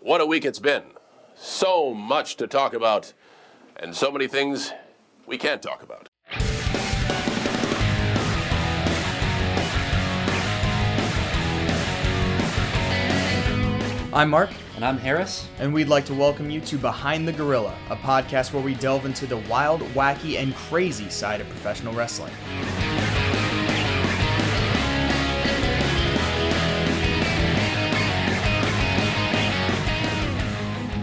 What a week it's been. So much to talk about, and so many things we can't talk about. I'm Mark, And I'm Harris. and we'd like to welcome you to Behind the Gorilla, a podcast where we delve into the wild, wacky, and crazy side of professional wrestling.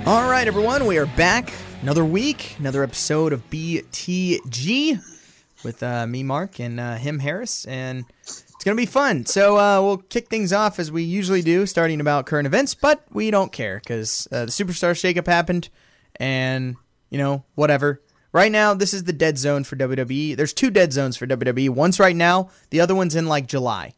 All right, everyone, we are back. Another week, another episode of BTG with uh, me, Mark, and uh, him, Harris, and it's gonna be fun. So uh, we'll kick things off as we usually do, starting about current events, but we don't care because uh, the Superstar Shakeup happened, and you know whatever. Right now, this is the dead zone for WWE. There's two dead zones for WWE. One's right now, the other one's in like July.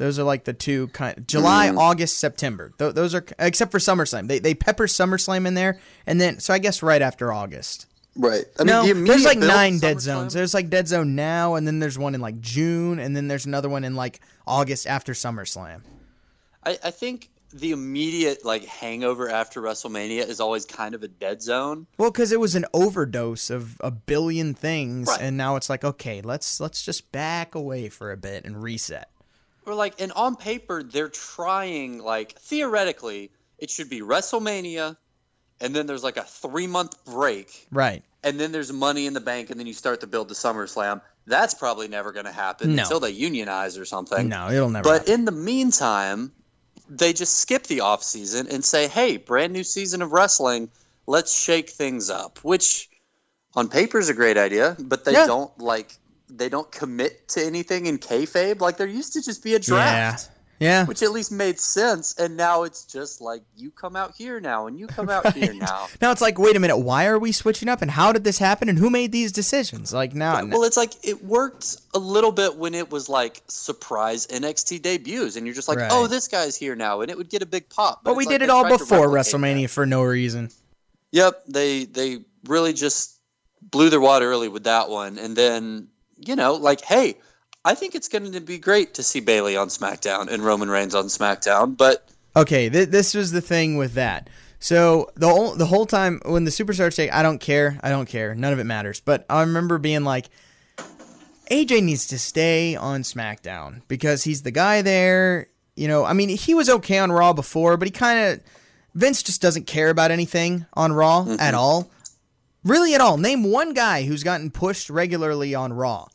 Those are like the two kind July, mm. August, September. Th- those are except for SummerSlam. They they pepper SummerSlam in there, and then so I guess right after August. Right. I no, the there's like build to nine dead SummerSlam- zones. There's like dead zone now, and then there's one in like June, and then there's another one in like August after SummerSlam. I, I think the immediate like hangover after WrestleMania is always kind of a dead zone. Well, because it was an overdose of a billion things, Right. and now it's like okay, let's let's just back away for a bit and reset. Or like, and on paper they're trying like theoretically it should be WrestleMania, and then there's like a three month break, Right. and then there's Money in the Bank, and then you start to build to SummerSlam. That's probably never going to happen No. until they unionize or something. No, it'll never. But happen. in the meantime, they just skip the off season and say, "Hey, brand new season of wrestling, let's shake things up." Which, on paper, is a great idea, but they Yeah. don't like they don't commit to anything in kayfabe. Like there used to just be a draft, yeah. which at least made sense, and now it's just like you come out here now and you come out here now. Now it's like, wait a minute, why are we switching up, and how did this happen, and who made these decisions? Like now, Well, it's like it worked a little bit when it was like surprise NXT debuts, and you're just like, oh, Right. "Oh, this guy's here now," and it would get a big pop. but we it's like did it all before replicate that. WrestleMania for no reason. Yep, they they really just blew their wad early with that one, and then you know, like, hey, I think it's going to be great to see Bayley on SmackDown and Roman Reigns on SmackDown, but Okay, th- this was the thing with that. So the whole the whole time when the superstars take, I don't care, I don't care, none of it matters. But I remember being like, AJ needs to stay on SmackDown because he's the guy there. You know, I mean, he was okay on Raw before, but he kind of Vince just doesn't care about anything on Raw mm-hmm. at all, really at all. Name one guy who's gotten pushed regularly on Raw,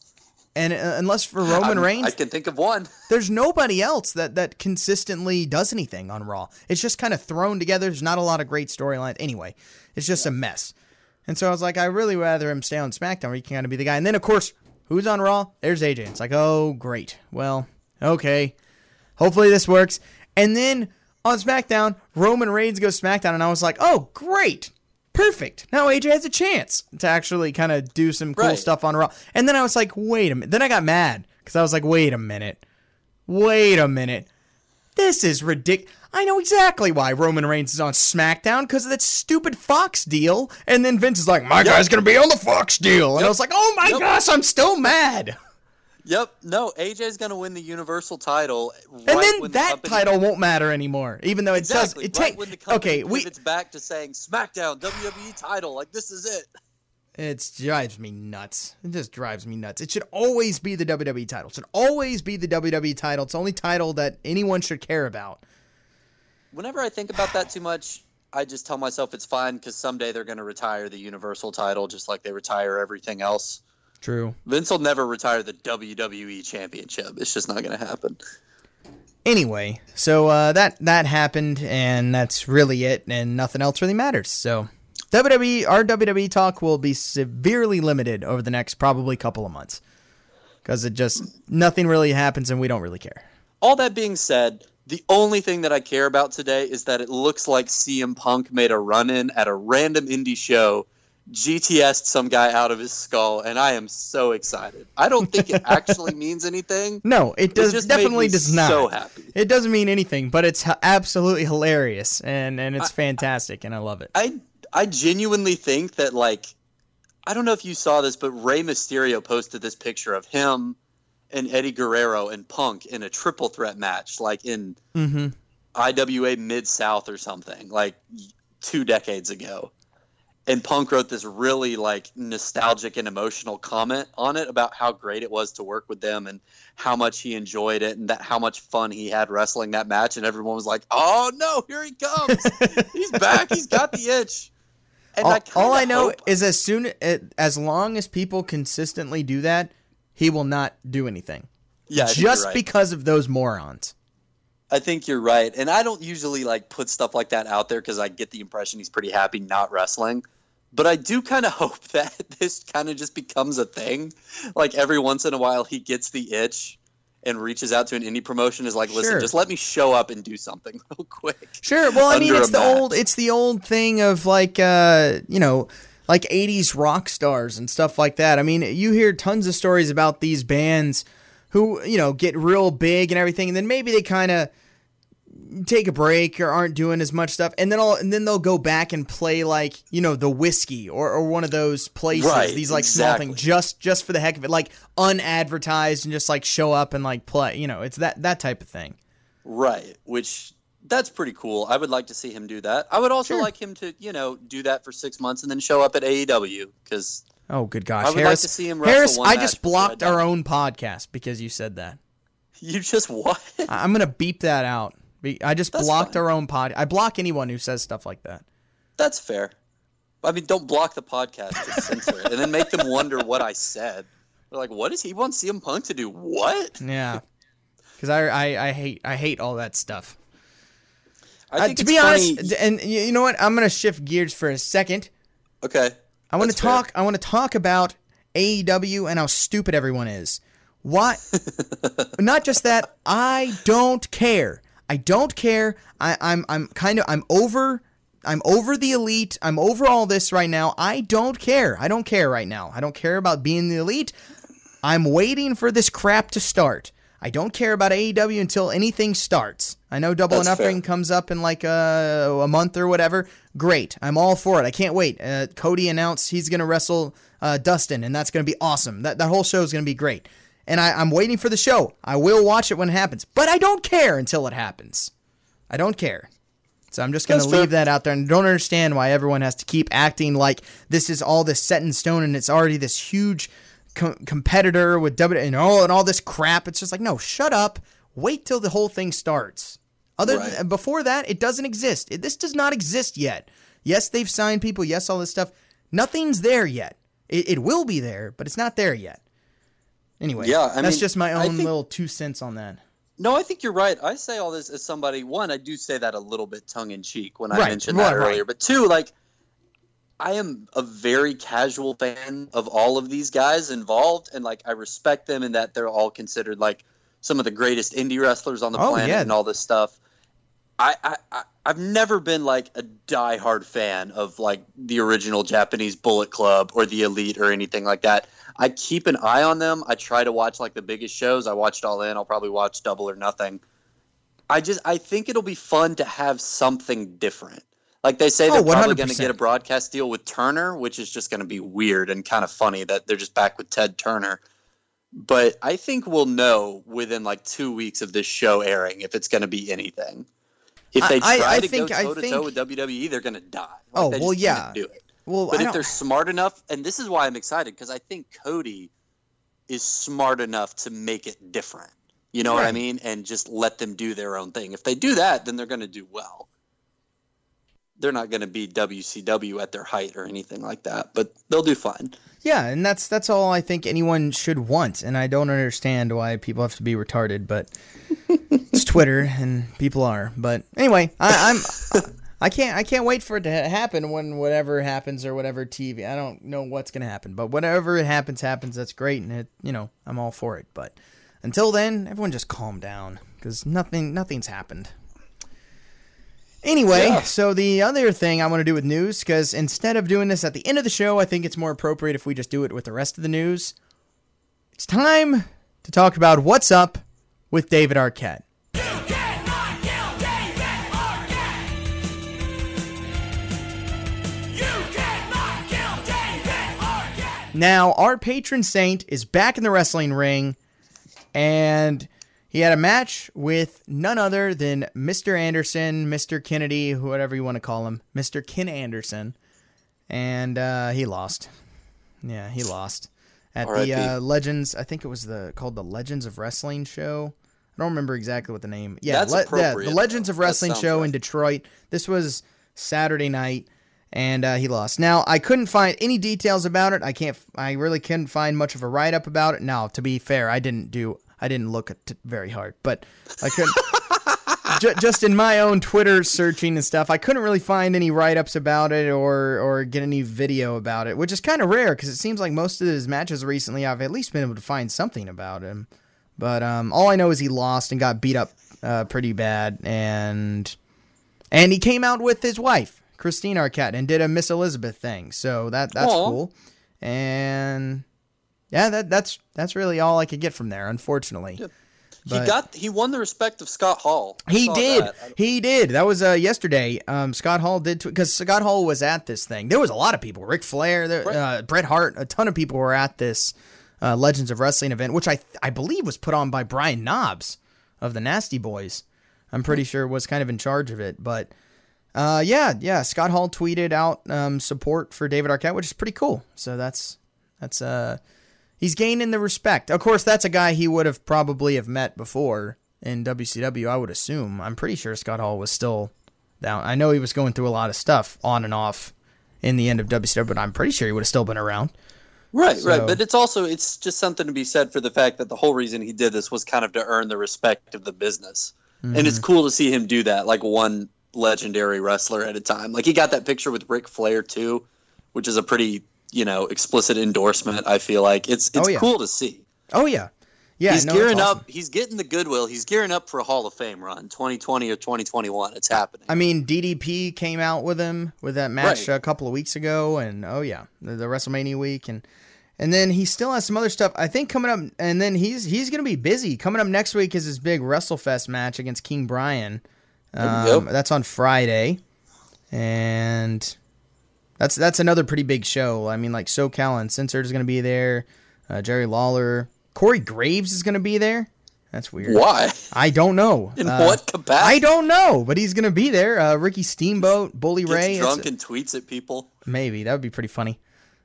and uh, unless for Roman I'm- Reigns, I can think of one. there's nobody else that that consistently does anything on Raw. It's just kind of thrown together. There's not a lot of great storylines. Anyway, it's just a mess. And so I was like, I really rather him stay on SmackDown where he can kind of be the guy. And then of course, who's on Raw? There's AJ. It's like, oh great. Well, okay. Hopefully this works. And then on SmackDown, Roman Reigns goes SmackDown, and I was like, oh great. Perfect. Now AJ has a chance to actually kind of do some cool Right. stuff on Raw. And then I was like, wait a minute. Then I got mad because I was like, wait a minute. Wait a minute. This is ridiculous. I know exactly why Roman Reigns is on SmackDown because of that stupid Fox deal. And then Vince is like, my guy's going to be on the Fox deal. And I was like, oh my Yep. gosh, I'm still mad. Yep, no, AJ's going to win the Universal title, right And then the that company- title won't matter anymore, even though it Exactly, does. It right take when the company okay. We it's back to saying SmackDown WWE title, like this is it. It drives me nuts. It just drives me nuts. It should always be the WWE title. It should always be the WWE title. It's the only title that anyone should care about. Whenever I think about that too much, I just tell myself it's fine because someday they're going to retire the Universal title just like they retire everything else. True. Vince will never retire the WWE Championship. It's just not going to happen. Anyway, so uh, that that happened, and that's really it, and nothing else really matters. So WWE, our WWE talk will be severely limited over the next probably couple of months because it just nothing really happens, and we don't really care. All that being said, the only thing that I care about today is that it looks like CM Punk made a run in at a random indie show, GTS'd some guy out of his skull, and I am so excited. I don't think it actually means anything. No, it does just made definitely does not. so happy. It doesn't mean anything, but it's absolutely hilarious, and and it's fantastic, and I love it. I I genuinely think that like I don't know if you saw this, but Rey Mysterio posted this picture of him and Eddie Guerrero and Punk in a triple threat match, like in Mm-hmm. IWA Mid South or something like two decades ago. And Punk wrote this really like nostalgic and emotional comment on it about how great it was to work with them and how much he enjoyed it and that how much fun he had wrestling that match. And everyone was like, "Oh no, here he comes! He's back! He's got the itch." And all, I all I know hope, is as soon eh, as long as people consistently do that, he will not do anything. yeah, I just right. because of those morons. I think you're right, and I don't usually like put stuff like that out there because I get the impression he's pretty happy not wrestling. But I do kind of hope that this kind of just becomes a thing. Like every once in a while, he gets the itch and reaches out to an indie promotion. Is like, listen, Sure. just let me show up and do something real quick. Sure. Well, I mean, it's the mat. old, it's the old thing of like, uh, you know, like '80s rock stars and stuff like that. I mean, you hear tons of stories about these bands who, you know, get real big and everything, and then maybe they kind of take a break or aren't doing as much stuff, and then all, and then they'll go back and play like, you know, the whiskey or, or one of those places, Right, these like small exactly. things, just just for the heck of it, like unadvertised and just like show up and like play. You know, it's that that type of thing. Right, which that's pretty cool. I would like to see him do that. I would also Sure. like him to, you know, do that for six months and then show up at AEW because Oh, good gosh, I would like Harris! to see him Harris, I just blocked our own podcast because you said that. you just what? I'm gonna beep that out. I just That's blocked fine. our own pod. I block anyone who says stuff like that. That's fair. I mean, don't block the podcast, just censor it, and then make them wonder what I said. They're like, "What does he want CM Punk to do? What?" Yeah, because I, I I hate I hate all that stuff. I Uh, to be funny- honest, and you know what? I'm gonna shift gears for a second. okay, I want to That's fair. talk. I want to talk about AEW and how stupid everyone is. Why? Not just that. I don't care. I don't care. I, I'm I'm kind of I'm over. I'm over the elite. I'm over all this right now. I don't care. I don't care right now. I don't care about being the elite. I'm waiting for this crap to start. I don't care about AEW until anything starts. I know Double That's Nothing fair. comes up in like a, a month or whatever. Great. I'm all for it. I can't wait. Uh, Cody announced he's going to wrestle uh, Dustin, and that's going to be awesome. That, that whole show is going to be great. And I, I'm waiting for the show. I will watch it when it happens, but I don't care until it happens. I don't care. So I'm just going to leave that out there and don't understand why everyone has to keep acting like this is all this set in stone and it's already this huge com- competitor with W and all and all this crap. It's just like no, shut up. Wait till the whole thing starts. Other Right. than, before that, it doesn't exist. It, this does not exist yet. Yes, they've signed people. Yes, all this stuff. Nothing's there yet. It, it will be there, but it's not there yet. Anyway, Yeah, I that's mean, just my own think- little two cents on that. No, I think you're right. I say all this as somebody. One, I do say that a little bit tongue in cheek when I Right, mentioned right, that right. earlier. But two, like, I am a very casual fan of all of these guys involved, and like I respect them in that they're all considered like some of the greatest indie wrestlers on the Oh, planet yeah. and all this stuff. I, I, I've never been like a diehard fan of like the original Japanese Bullet Club or the Elite or anything like that. I keep an eye on them. I try to watch like the biggest shows. I watched All In. I'll probably watch Double or Nothing. I just I think it'll be fun to have something different. Like they say, Oh, they're probably going to get a broadcast deal with Turner, which is just going to be weird and kind of funny that they're just back with Ted Turner. But I think we'll know within like two weeks of this show airing if it's going to be anything. If they try I to think- go toe to toe with WWE, they're going to die. Like, Oh, well, yeah. do it. Well, But I if don't- they're smart enough, and this is why I'm excited because I think Cody is smart enough to make it different. You know what I mean? And just let them do their own thing. If they do that, then they're going to do well. They're not going to be WCW at their height or anything like that, but they'll do fine. Yeah, and that's that's all I think anyone should want, and I don't understand why people have to be retarded, but it's Twitter and people are. But anyway, I, I'm I can't I can't wait for it to happen when whatever happens or whatever TV. I don't know what's gonna happen, but whatever it happens happens. That's great, and it you know I'm all for it. But until then, everyone just calm down because nothing nothing's happened. Anyway, Yeah. so the other thing I want to do with news, because instead of doing this at the end of the show, I think it's more appropriate if we just do it with the rest of the news. It's time to talk about what's up with David Arquette. Now, our patron saint is back in the wrestling ring, and he had a match with none other than Mr. Anderson, Mr. Kennedy, whatever you want to call him, Mr. Ken Anderson, and uh, he lost. Yeah, he lost at the uh, Legends. I think it was the called the Legends of Wrestling show. I don't remember exactly what the name. Yeah, That's yeah, appropriate, the Legends of Wrestling show right. in Detroit. This was Saturday night, and uh, he lost. Now I couldn't find any details about it. I can't. I really couldn't find much of a write up about it. Now, to be fair, I didn't do. I didn't look at it very hard, but I couldn't. ju- just in my own Twitter searching and stuff, I couldn't really find any write ups about it or or get any video about it, which is kind of rare because it seems like most of his matches recently, I've at least been able to find something about him. But um, all I know is he lost and got beat up uh, pretty bad, and and he came out with his wife, Christine Arquette, and did a Miss Elizabeth thing. So that that's Aw. cool. And yeah, that that's that's really all I could get from there, unfortunately. He But- got he won the respect of Scott Hall. I He did. that. He did. That was uh, yesterday. Um, Scott Hall did because Scott Hall was at this thing. There was a lot of people. Ric Flair, there, Right. uh, Bret Hart, a ton of people were at this uh, Legends of Wrestling event, which I I believe was put on by Brian Knobbs of the Nasty Boys. I'm pretty sure was kind of in charge of it, but. Uh, yeah, yeah. Scott Hall tweeted out um, support for David Arquette, which is pretty cool. So that's that's uh, he's gaining the respect. Of course, that's a guy he would have probably have met before in WCW. I would assume. I'm pretty sure Scott Hall was still down. I know he was going through a lot of stuff on and off in the end of WCW, but I'm pretty sure he would have still been around. Right, So- right. But it's also it's just something to be said for the fact that the whole reason he did this was kind of to earn the respect of the business. And Mm-hmm. it's cool to see him do that, like one legendary wrestler at a time. Like he got that picture with Ric Flair too, which is a pretty, you know, explicit endorsement, I feel like. It's it's Oh, yeah. cool to see. Oh yeah, yeah. he's no, gearing awesome. up, he's getting the goodwill. He's gearing up for a Hall of Fame run, 2020 or 2021. It's happening. I mean, DDP came out with him with that match Right. a couple of weeks ago, and oh yeah, the, the WrestleMania week, and and then he still has some other stuff. I think coming up, and then he's he's gonna be busy. Coming up next week is his big WrestleFest match against King Brian. Um, that's on Friday, and that's that's another pretty big show. I mean, like SoCal Uncensored is gonna be there. Uh, Jerry Lawler, Corey Graves is gonna be there. That's weird. Why? I don't know. In Uh, what capacity? I don't know, but he's gonna be there. Uh, Ricky Steamboat, Bully Gets Ray. drunk and tweets at people. maybe that would be pretty funny.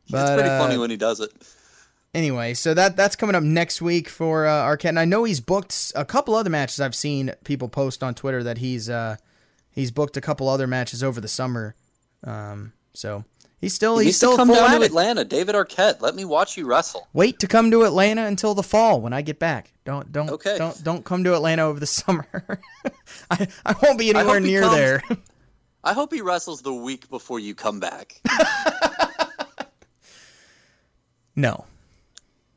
it's pretty uh, funny when he does it. anyway, so that that's coming up next week for uh, Arquette. And I know he's booked a couple other matches. I've seen people post on Twitter that he's uh, he's booked a couple other matches over the summer. Um, so he's still He he's still to come full down to. Atlanta. David Arquette, let me watch you wrestle. Wait to come to Atlanta until the fall when I get back. Don't don't Okay. don't don't come to Atlanta over the summer. I I won't be anywhere near comes- there. I hope he wrestles the week before you come back. no,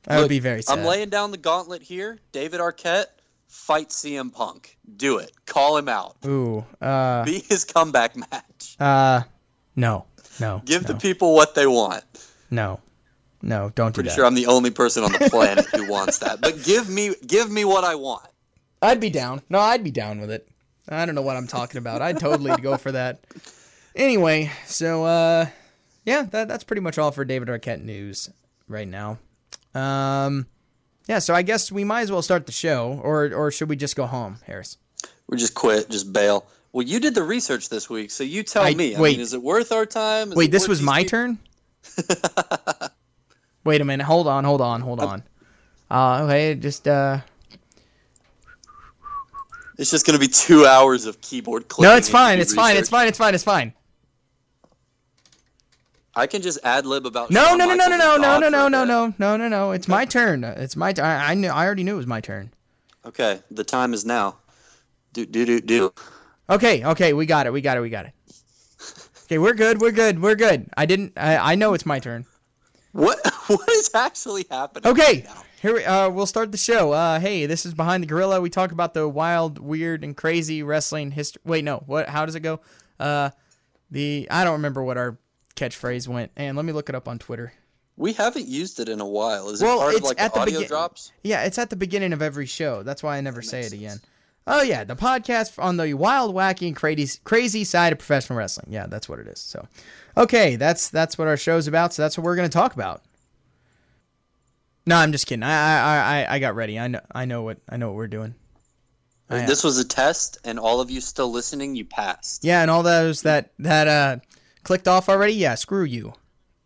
that would be very sad. I'm laying down the gauntlet here. David Arquette, fight CM Punk. Do it. Call him out. Ooh, uh, Be his comeback match. uh, no, no, Give no, the people what they want. no, no, don't do that. Pretty that. sure I'm the only person on the planet who wants that. But give me give me what I want. I'd be down. No, I'd be down with it. I don't know what I'm talking about. I'd totally go for that. Anyway, so uh, yeah, that, that's pretty much all for David Arquette news right now. Um, yeah, so I guess we might as well start the show, or or should we just go home, Harris? We just quit, just bail. Well, you did the research this week, so you tell I- me. I wait. mean, is it worth our time? Is Wait, this was my people- turn. Wait a minute. Hold on. Hold on. Hold on. Uh, okay, just uh. It's just going to be two hours of keyboard clicking. No, it's fine. It's fine. It's fine. It's fine. It's fine. I can just ad lib about. No, no, no, no, no, no, no, no, no, no, no, no, no, no. It's my turn. It's my. turn. I knew. I already knew it was my turn. Okay, the time is now. Do do do do. Okay. Okay. We got it. We got it. We got it. Okay. We're good. We're good. We're good. I didn't. I, I know it's my turn. What what is actually happening? Okay. right? Here we, uh, we'll start the show. Uh, hey, this is behind the gorilla. We talk about the wild, weird, and crazy wrestling history. Wait, no. What? How does it go? Uh, the I don't remember what our catchphrase went. And let me look it up on Twitter. We haven't used it in a while. Is Well, it part of like at the the audio begin- drops? Yeah, it's at the beginning of every show. That's why I never say makes it again. Oh yeah, the podcast on the wild, wacky, and crazy, crazy side of professional wrestling. Yeah, that's what it is. So, okay, that's that's what our show's about. So that's what we're gonna talk about. No, I'm just kidding. I I I, I got ready. I know I know what I know what we're doing. I. This was a test, and all of you still listening, you passed. Yeah, and all those that that uh clicked off already. Yeah, screw you.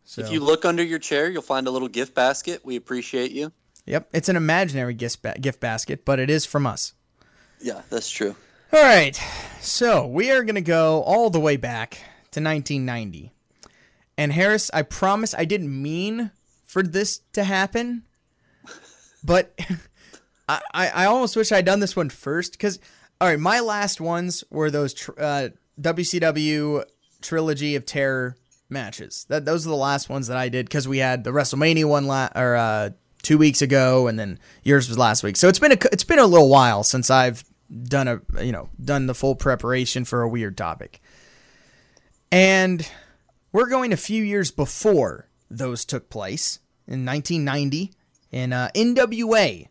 So, If you look under your chair, you'll find a little gift basket. We appreciate you. yep, it's an imaginary gift ba- gift basket, but it is from us. Yeah, that's true. All right, so we are gonna go all the way back to 1990. And Harris, I promise I didn't mean for this to happen, but I, I, I almost wish I'd done this one first because, all right, my last ones were those tr- uh, WCW Trilogy of Terror matches. That those are the last ones that I did because we had the WrestleMania one la- or uh, two weeks ago, and then yours was last week. So it's been a it's been a little while since I've done a you know done the full preparation for a weird topic, and we're going a few years before those took place in 1990 in uh, NWA.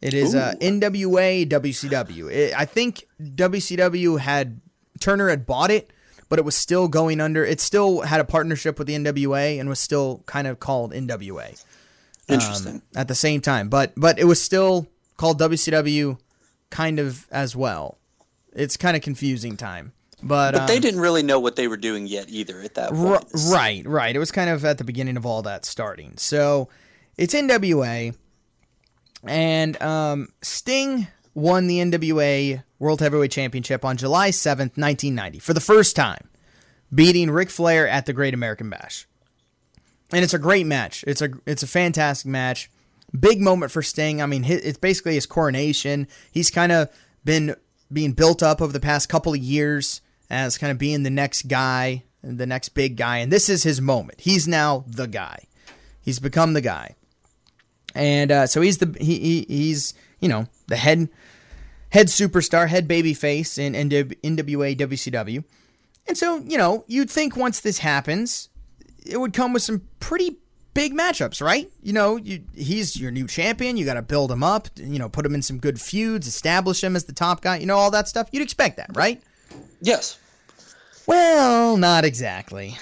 It is uh, NWA WCW. It, I think WCW had Turner had bought it, but it was still going under. It still had a partnership with the NWA and was still kind of called NWA Interesting. at the same time. But but it was still called WCW, kind of as well. It's kind of confusing time. But, but they um, didn't really know what they were doing yet either at that R- point. right, right. It was kind of at the beginning of all that starting. So it's NWA, and um, Sting won the NWA World Heavyweight Championship on July 7th, 1990, for the first time, beating Ric Flair at the Great American Bash. And it's a great match. It's a it's a fantastic match. Big moment for Sting. I mean, it's basically his coronation. He's kind of been being built up over the past couple of years as kind of being the next guy, the next big guy, and this is his moment. He's now the guy. He's become the guy, and uh, so he's the he, he he's you know the head head superstar, head babyface in NWA WCW, and so you know you'd think once this happens, it would come with some pretty big matchups, right? You know, you, he's your new champion. You got to build him up. You know, put him in some good feuds, establish him as the top guy. You know, all that stuff. You'd expect that, right? Yes. Well, not exactly.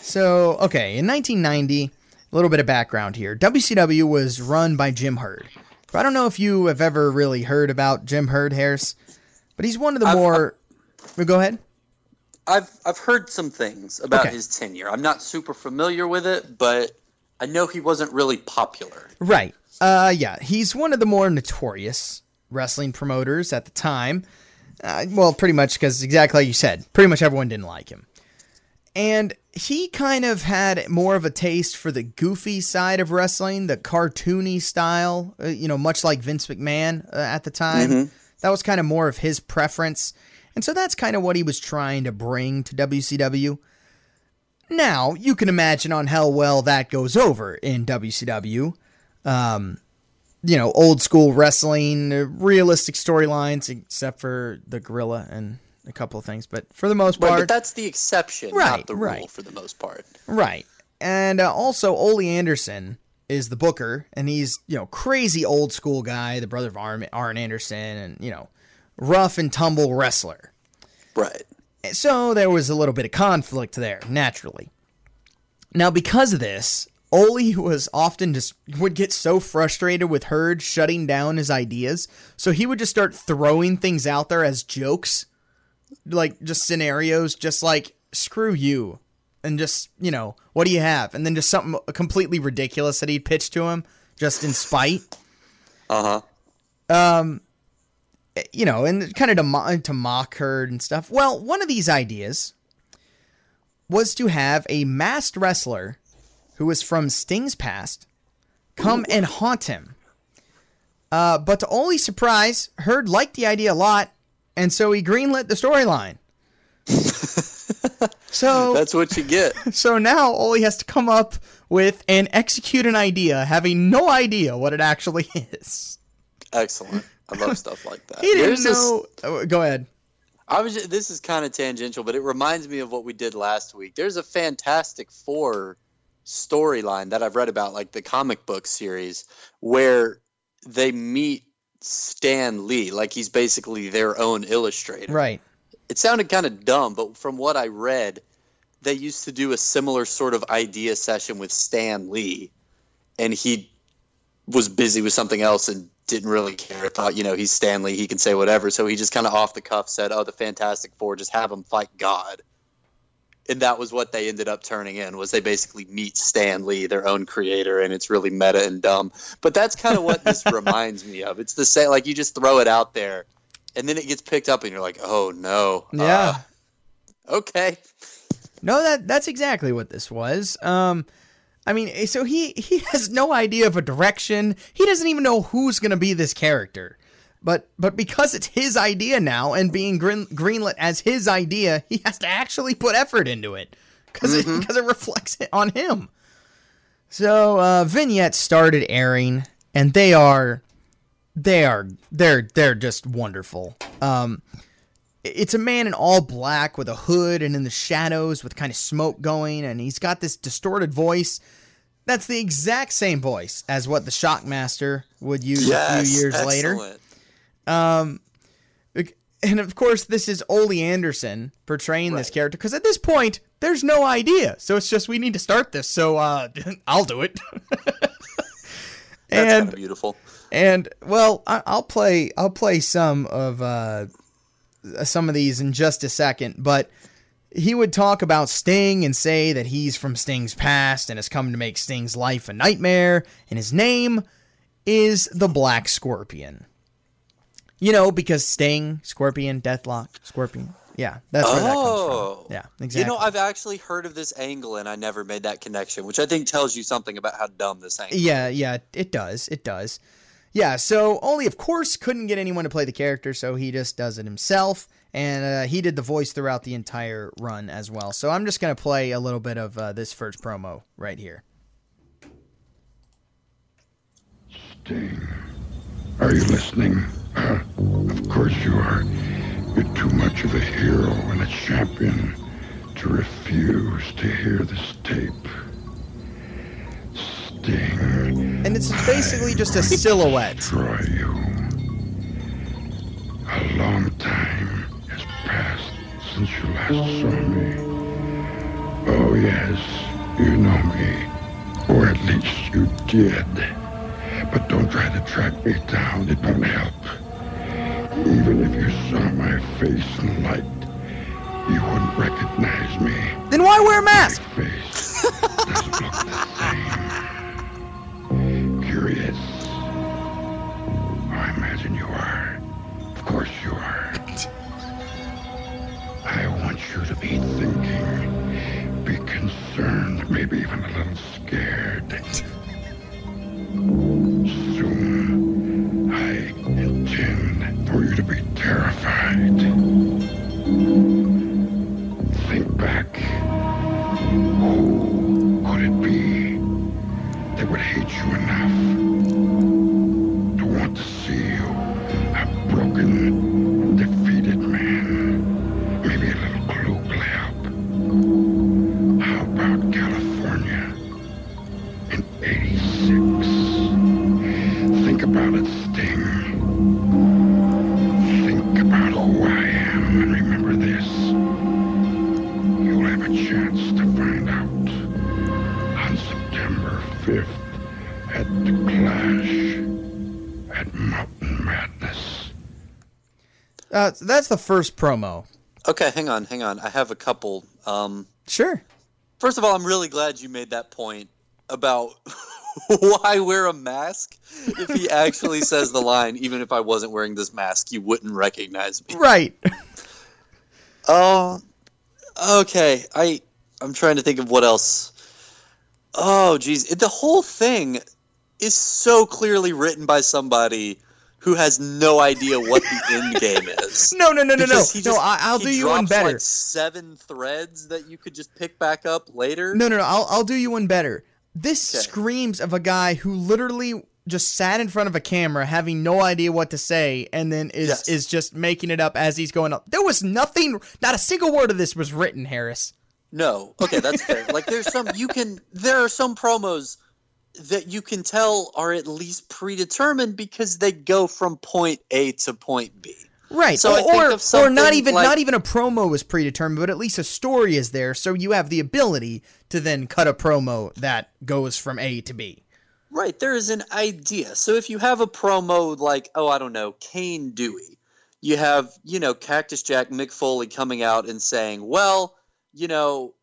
So, okay, in 1990, a little bit of background here. WCW was run by Jim Herd. But I don't know if you have ever really heard about Jim Herd, Harris, but he's one of the I've- more. Well, Go ahead. I've I've heard some things about Okay. his tenure. I'm not super familiar with it, but I know he wasn't really popular. Right. Uh, yeah, he's one of the more notorious wrestling promoters at the time. Uh, well, pretty much because exactly like you said, pretty much everyone didn't like him. And he kind of had more of a taste for the goofy side of wrestling, the cartoony style, uh, you know, much like Vince McMahon uh, at the time. That was kind of more of his preference. And so that's kind of what he was trying to bring to WCW. Now, you can imagine on how well that goes over in WCW. Um, you know, old school wrestling, uh, realistic storylines, except for the gorilla and a couple of things. But for the most Right, part, but that's the exception, Right, not the rule for the most part. Right. And uh, also, Ole Anderson is the booker, and he's, you know, crazy old school guy, the brother of Arn, Arn Anderson, and, you know, rough and tumble wrestler. Right. So there was a little bit of conflict there, naturally. Now, because of this, Ole was often just would get so frustrated with Herd shutting down his ideas, so he would just start throwing things out there as jokes, like just scenarios, just like "screw you," and just you know, what do you have? And then just something completely ridiculous that he'd pitch to him, just in spite Uh huh. You know, and kind of to, mo- to mock Herd and stuff. Well, one of these ideas was to have a masked wrestler who was from Sting's past come and haunt him. Uh, but to Ole's surprise, Herd liked the idea a lot, and so he greenlit the storyline. so That's what you get. so now Ole has to come up with and execute an idea, having no idea what it actually is. Excellent. I love stuff like that. He didn't There's this- know. oh, go ahead. I was. ju- This is kind of tangential, but it reminds me of what we did last week. There's a Fantastic Four storyline that I've read about, like the comic book series, where they meet Stan Lee, like he's basically their own illustrator. Right. It sounded kind of dumb, but from what I read, they used to do a similar sort of idea session with Stan Lee, and he'd was busy with something else and didn't really care. Thought, you know, he's Stan Lee, he can say whatever. So he just kind of off the cuff said, "Oh, the Fantastic Four, just have them fight God." And that was what they ended up turning in. Was they basically meet Stan Lee, their own creator, and it's really meta and dumb. But that's kind of what this reminds me of. It's the same, like you just throw it out there, and then it gets picked up, and you're like, "Oh no, Yeah. uh, okay." No, that that's exactly what this was. Um, I mean, eh, so he he has no idea of a direction. He doesn't even know who's gonna be this character. But but because it's his idea now and being green, greenlit as his idea, he has to actually put effort into it because it, because it reflects it on him. So uh, vignettes started airing, and they are they are they're they're just wonderful. Um, it's a man in all black with a hood and in the shadows with kind of smoke going, and he's got this distorted voice. That's the exact same voice as what the Shockmaster would use a few years later. excellent. Um, and of course, this is Ole Anderson portraying this character because at this point, there's no idea. So it's just we need to start this. So uh, I'll do it. That's and beautiful. and well, I, I'll play. I'll play some of uh, Uh, some of these in just a second. But he would talk about Sting and say that he's from Sting's past and has come to make Sting's life a nightmare. And his name is the Black Scorpion. You know, because Sting, Scorpion, Deathlock, Scorpion. Yeah, that's where that comes Oh. from. Yeah, exactly. You know, I've actually heard of this angle and I never made that connection, which I think tells you something about how dumb this angle Yeah, yeah, it does. It does. Yeah, so Ole of course couldn't get anyone to play the character, so he just does it himself, and uh, he did the voice throughout the entire run as well. So I'm just gonna play a little bit of uh, this first promo right here. Sting, are you listening? Uh, of course you are. You're too much of a hero and a champion to refuse to hear this tape. And it's basically just a silhouette. Destroy you. A long time has passed since you last saw me. Oh yes, you know me. Or at least you did. But don't try to track me down, it won't help. Even if you saw my face in light, you wouldn't recognize me. Then why wear a mask? My face doesn't look the same. Curious. I imagine you are. Of course you are. I want you to be thinking, be concerned, maybe even a little scared. Soon, I intend for you to be terrified. Think back. Who could it be would hate you enough to want to see you a broken, Uh, so that's the first promo. Okay, hang on, hang on. I have a couple. Um, Sure. first of all, I'm really glad you made that point about why wear a mask. If he actually says the line, even if I wasn't wearing this mask, you wouldn't recognize me. Right. Oh, okay. I I'm trying to think of what else. Oh, geez, the whole thing is so clearly written by somebody who has no idea what the end game is. No, no, no, no, no. He No, I'll do you one better. Like seven threads that you could just pick back up later. No, no, no. I'll, I'll do you one better. This Okay. screams of a guy who literally just sat in front of a camera having no idea what to say and then is Yes. is just making it up as he's going up. There was nothing not a single word of this was written, Harris. No. Okay, that's fair. like there's some you can there are some promos that you can tell are at least predetermined because they go from point A to point B. Right. So or, I think or, of or not even like- not even a promo is predetermined, but at least a story is there so you have the ability to then cut a promo that goes from A to B. Right, there is an idea. So if you have a promo like, oh, I don't know, Cane Dewey, you have, you know, Cactus Jack Mick Foley coming out and saying, well, you know,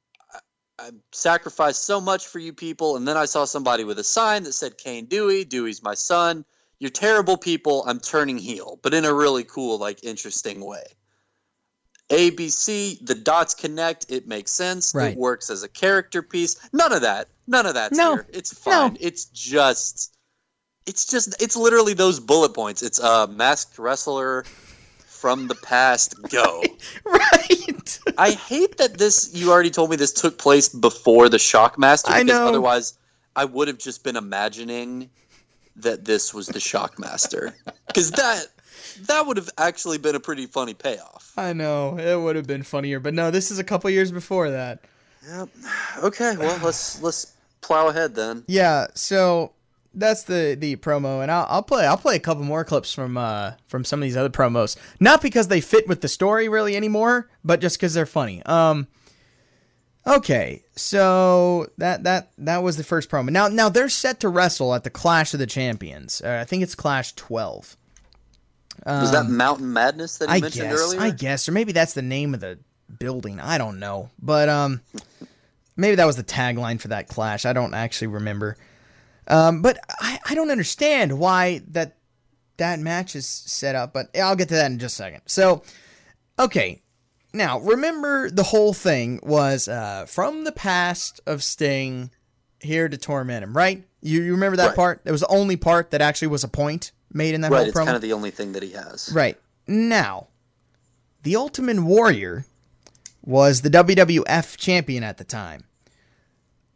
I, sacrificed so much for you people, and then I saw somebody with a sign that said Cane Dewey, Dewey's my son. You're terrible people. I'm turning heel, but in a really cool, like, interesting way. ABC, the dots connect. It makes sense. Right. It works as a character piece. None of that. None of that's No. here. It's fine. No. It's just. It's just. It's literally those bullet points. It's a masked wrestler from the past. Go. right. I hate that this. You already told me this took place before the Shockmaster. I because know. Otherwise, I would have just been imagining that this was the Shockmaster. Because that that would have actually been a pretty funny payoff. I know it would have been funnier, but no, this is a couple years before that. Yep. Okay. Well, let's let's plow ahead then. Yeah, so that's the the promo, and I'll, I'll play I'll play a couple more clips from uh from some of these other promos, not because they fit with the story really anymore, but just because they're funny. Um, okay, so that that that was the first promo. Now now they're set to wrestle at the Clash of the Champions. Uh, I think it's Clash twelve. Was that Mountain Madness that you Um, I mentioned guess, earlier? I guess, or maybe that's the name of the building. I don't know, but um, maybe that was the tagline for that clash. I don't actually remember. Um, but I, I don't understand why that that match is set up. But I'll get to that in just a second. So, okay, now remember the whole thing was uh, from the past of Sting here to torment him, right? You, you remember that Right. part? It was the only part that actually was a point made in that right. whole It's promo. kind of the only thing that he has. Right. Now, the Ultimate Warrior was the WWF champion at the time.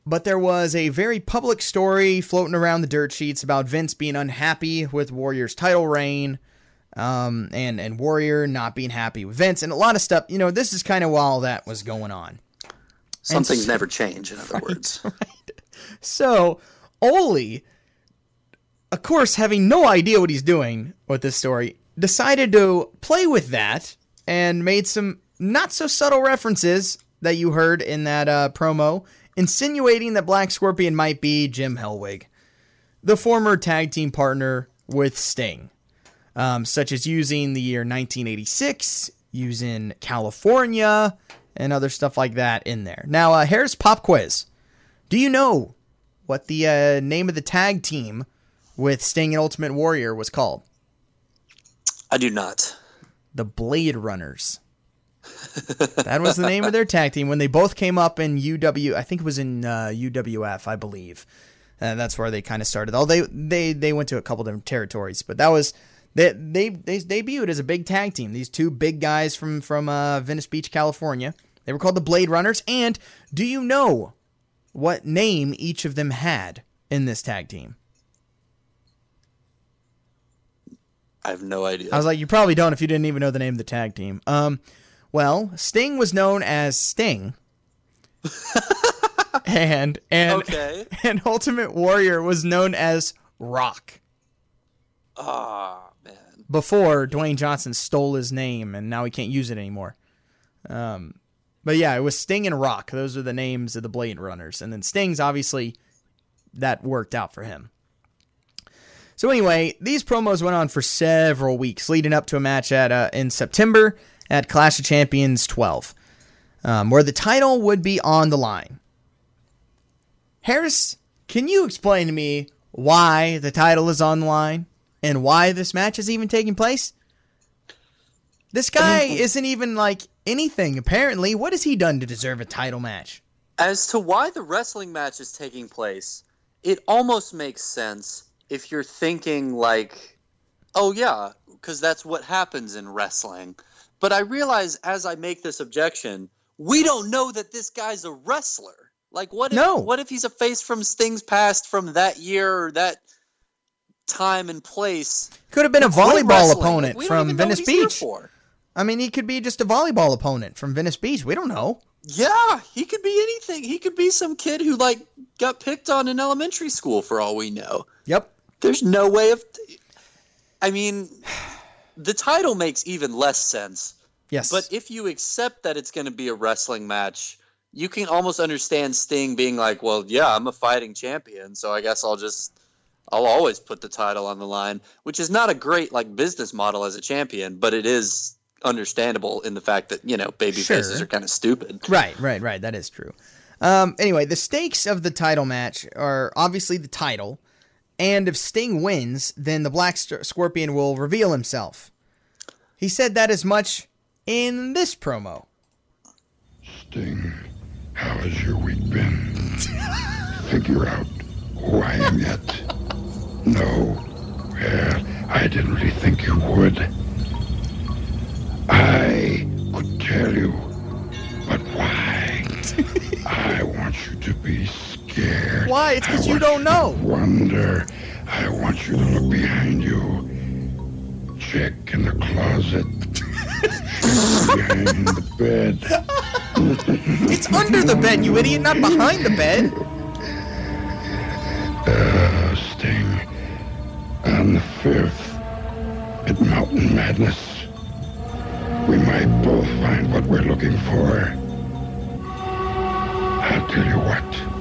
But there was a very public story floating around the dirt sheets about Vince being unhappy with Warrior's title reign, um, and and Warrior not being happy with Vince, and a lot of stuff. You know, this is kind of while that was going on. Some things s- never change. In other words, So, Ole, of course, having no idea what he's doing with this story, decided to play with that and made some not so subtle references that you heard in that uh, promo, insinuating that Black Scorpion might be Jim Hellwig, the former tag team partner with Sting, um, such as using the year 1986, using California, and other stuff like that in there. Now, uh, Harris Pop Quiz. Do you know what the uh, name of the tag team with Sting and Ultimate Warrior was called? I do not. The Blade Runners. That was the name of their tag team when they both came up in UW. I think it was in uh, UWF, I believe. And that's where they kind of started. Oh, they they they went to a couple different territories, but that was they they they debuted as a big tag team. These two big guys from from uh, Venice Beach, California. They were called the Blade Runners. And do you know what name each of them had in this tag team? I have no idea. I was like, you probably don't if you didn't even know the name of the tag team. Um, well, Sting was known as Sting, and and okay. and Ultimate Warrior was known as Rock Ah, man. before Dwayne Johnson stole his name and now he can't use it anymore. Um, but yeah, it was Sting and Rock. Those are the names of the Blade Runners, and then Sting's obviously that worked out for him. So anyway, these promos went on for several weeks, leading up to a match at uh, in September at Clash of Champions 12, um, where the title would be on the line. Harris, can you explain to me why the title is on the line and why this match is even taking place? This guy isn't even like anything, apparently. What has he done to deserve a title match? As to why the wrestling match is taking place, it almost makes sense if you're thinking like, oh yeah, because that's what happens in wrestling. But I realize as I make this objection, we don't know that this guy's a wrestler. Like what if No. what if he's a face from Sting's past from that year or that time and place? Could have been a volleyball opponent Like, from Venice Beach. I mean, he could be just a volleyball opponent from Venice Beach. We don't know. Yeah, he could be anything. He could be some kid who like got picked on in elementary school for all we know. Yep. There's no way of I mean the title makes even less sense. Yes. But if you accept that it's going to be a wrestling match, you can almost understand Sting being like, "Well, yeah, I'm a fighting champion, so I guess I'll just I'll always put the title on the line, which is not a great like business model as a champion, but it is understandable in the fact that you know baby Sure. faces are kind of stupid. Right, right, right. That is true. Um, anyway, the stakes of the title match are obviously the title, and if Sting wins, then the Black Scorpion will reveal himself. He said that as much in this promo. Sting, how has your week been? Figure out who I am yet? No. Well, I didn't really think you would. I Why? It's because you don't know. Wonder. I want you to look behind you. Check in the closet. Check behind the bed. It's under the bed, you idiot, not behind the bed. Uh, Sting. On the fifth, at Mountain Madness, we might both find what we're looking for. I'll tell you what.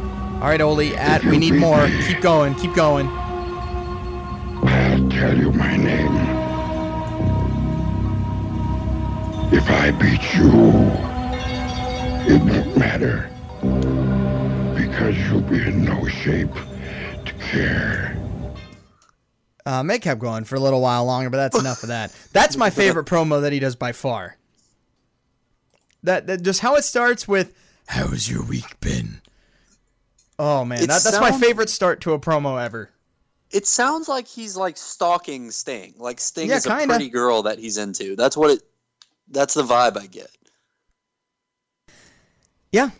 All right, Ole, at we need more. Keep going, keep going. I'll tell you my name. If I beat you, it won't matter. Because you'll be in no shape to care. Um, it kept going for a little while longer, but that's enough of that. That's my favorite promo that he does by far. That, that just how it starts with "How's your week been?" Oh man, that, that's my favorite start to a promo ever. It sounds like he's like stalking Sting. Like Sting Yeah, is a kinda. pretty girl that he's into. That's what it. That's the vibe I get. Yeah,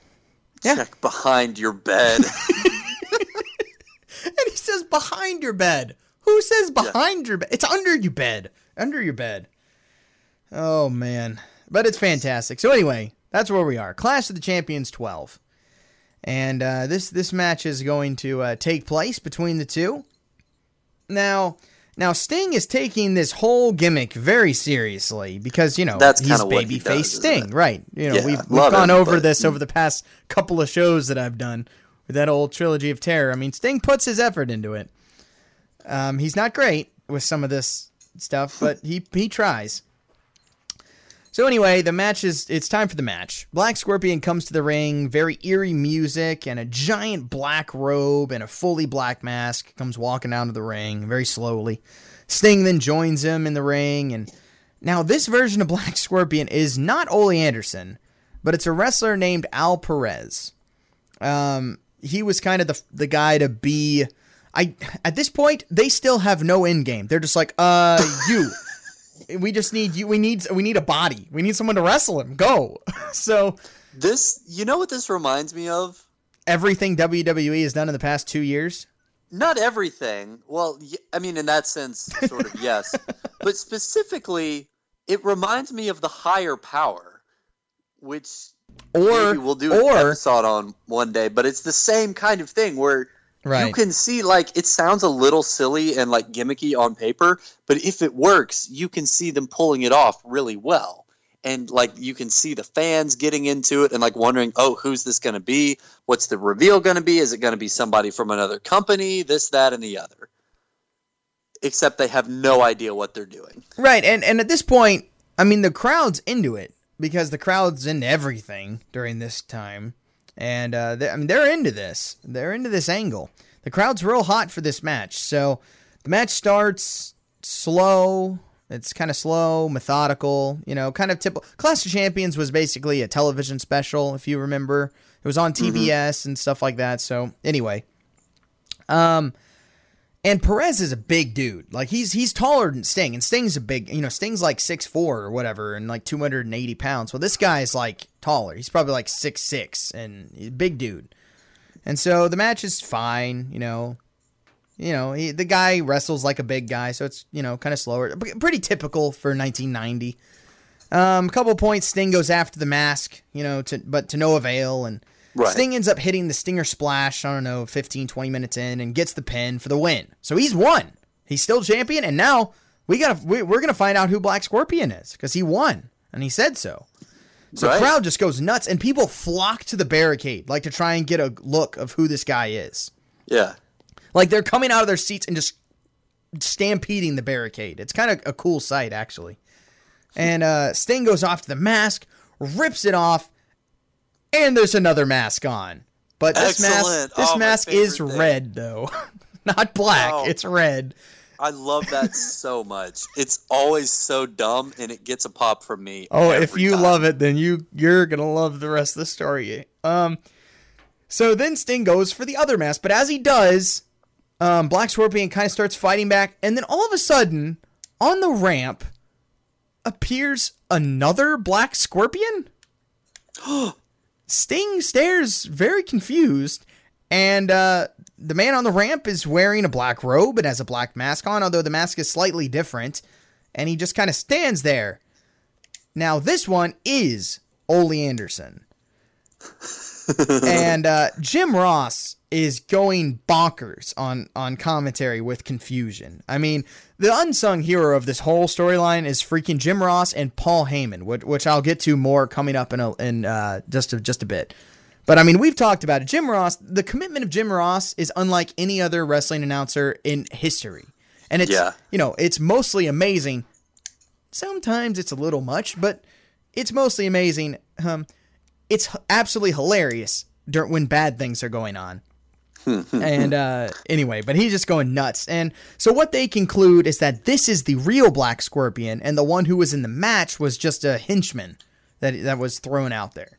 Yeah. Check behind your bed. and he says behind your bed. Who says behind your bed? It's under your bed. Under your bed. Oh man, but it's fantastic. So anyway, that's where we are. Clash of the Champions 12, and uh, this this match is going to uh, take place between the two. Now, now Sting is taking this whole gimmick very seriously because you know That's he's he babyface does, Sting, right? You know Yeah, we've, we've gone him, over but- this over the past couple of shows that I've done with that old trilogy of terror. I mean, Sting puts his effort into it. Um, he's not great with some of this stuff, but he he tries. So anyway, the match is it's time for the match. Black Scorpion comes to the ring, very eerie music and a giant black robe and a fully black mask comes walking down to the ring very slowly. Sting then joins him in the ring and now this version of Black Scorpion is not Ole Anderson, but it's a wrestler named Al Perez. Um, he was kind of the the guy to be. I at this point they still have no end game. They're just like, uh, you. We just need you. We need we need a body. We need someone to wrestle him. Go. so this, you know what this reminds me of? everything WWE has done in the past two years. Not everything. Well, I mean, in that sense, sort of yes, but specifically, it reminds me of the higher power, which Or maybe we'll do an or episode on one day. But it's the same kind of thing where right. you can see like it sounds a little silly and like gimmicky on paper, but if it works, you can see them pulling it off really well. And like you can see the fans getting into it and like wondering, oh, who's this going to be? What's the reveal going to be? Is it going to be somebody from another company? This, that, and the other. Except they have no idea what they're doing. Right, and and at this point, I mean, the crowd's into it because the crowd's into everything during this time, and uh, they, I mean, they're into this. They're into this angle. The crowd's real hot for this match. So the match starts slow. It's kind of slow, methodical. You know, kind of typical. Clash of Champions was basically a television special, if you remember. It was on TBS and stuff like that. So anyway, um. And Perez is a big dude. Like he's he's taller than Sting, and Sting's a big. You know, Sting's like six four or whatever, and like two hundred and eighty pounds. Well, this guy's like taller. He's probably like six six, and big dude. And so the match is fine. You know, you know he, the guy wrestles like a big guy, so it's you know kind of slower. Pretty typical for nineteen ninety. Um, a couple points. Sting goes after the mask, you know, to but to no avail, and Right. Sting ends up hitting the Stinger Splash, I don't know, 15, 20 minutes in and gets the pin for the win. So he's won. He's still champion, and now we gotta we, we're gonna find out who Black Scorpion is because he won and he said so. So the crowd just goes nuts, and people flock to the barricade like to try and get a look of who this guy is. Yeah. Like they're coming out of their seats and just stampeding the barricade. It's kind of a cool sight, actually. And uh, Sting goes off to the mask, rips it off, and there's another mask on. But this mask, this Oh, mask is thing. red though, not black. Oh. It's red. I love that so much. It's always so dumb, and it gets a pop from me. Oh, if you time. love it, then you you're gonna love the rest of the story. Um, so then Sting goes for the other mask, but as he does, um, Black Scorpion kind of starts fighting back, and then all of a sudden, on the ramp, appears another Black Scorpion. Sting stares very confused, and uh, the man on the ramp is wearing a black robe and has a black mask on, although the mask is slightly different, and he just kind of stands there. Now, this one is Ole Anderson. and uh, Jim Ross is going bonkers on, on commentary with confusion. I mean, the unsung hero of this whole storyline is freaking Jim Ross and Paul Heyman, which, which I'll get to more coming up in, a, in uh, just, a, just a bit. But I mean, we've talked about it. Jim Ross, the commitment of Jim Ross is unlike any other wrestling announcer in history. And it's, Yeah. you know, it's mostly amazing. Sometimes it's a little much, but it's mostly amazing. Um, it's absolutely hilarious when bad things are going on. And uh, anyway, but he's just going nuts. And so what they conclude is that this is the real Black Scorpion, and the one who was in the match was just a henchman that that was thrown out there.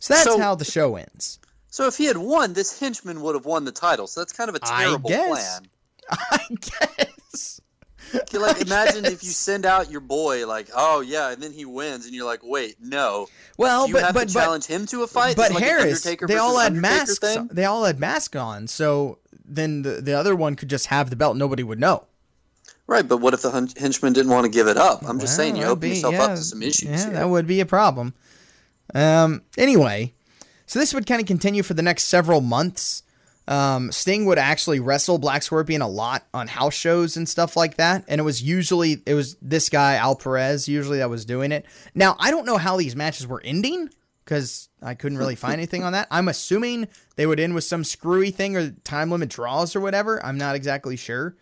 So that's So- how the show ends. So if he had won, this henchman would have won the title. So that's kind of a terrible guess. plan. I guess. Like imagine if you send out your boy, like, oh yeah, and then he wins, and you're like, wait, no. Well, you but have but to but challenge him to a fight. but like Harris, they all had Undertaker masks. thing? on- They all had masks on, so then the the other one could just have the belt. Nobody would know. Right, but what if the hun- henchman didn't want to give it up? I'm just Well, saying, you open be- yourself yeah, up to some issues. Yeah, here. that would be a problem. Um. Anyway, so this would kind of continue for the next several months. Um, Sting would actually wrestle Black Scorpion a lot on house shows and stuff like that, and it was usually it was this guy Al Perez usually that was doing it. Now I don't know how these matches were ending because I couldn't really find anything on that. I'm assuming they would end with some screwy thing or time limit draws or whatever. I'm not exactly sure.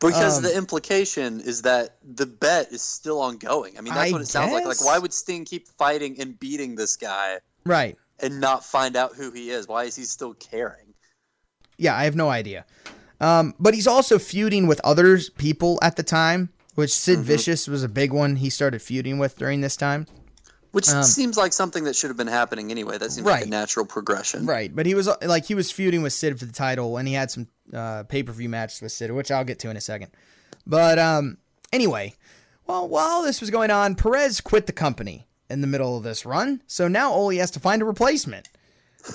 Because Um, the implication is that the bet is still ongoing. I mean, that's I what it sounds like. Like, why would Sting keep fighting and beating this guy Right. and not find out who he is? Why is he still caring? Yeah, I have no idea. Um, but he's also feuding with other people at the time, which Sid Mm-hmm. Vicious was a big one he started feuding with during this time. Which Um, seems like something that should have been happening anyway. That seems like a natural progression. Right, but he was uh, like he was feuding with Sid for the title, and he had some uh, pay per view matches with Sid, which I'll get to in a second. But um, anyway, well, while this was going on, Perez quit the company in the middle of this run, so now Ole has to find a replacement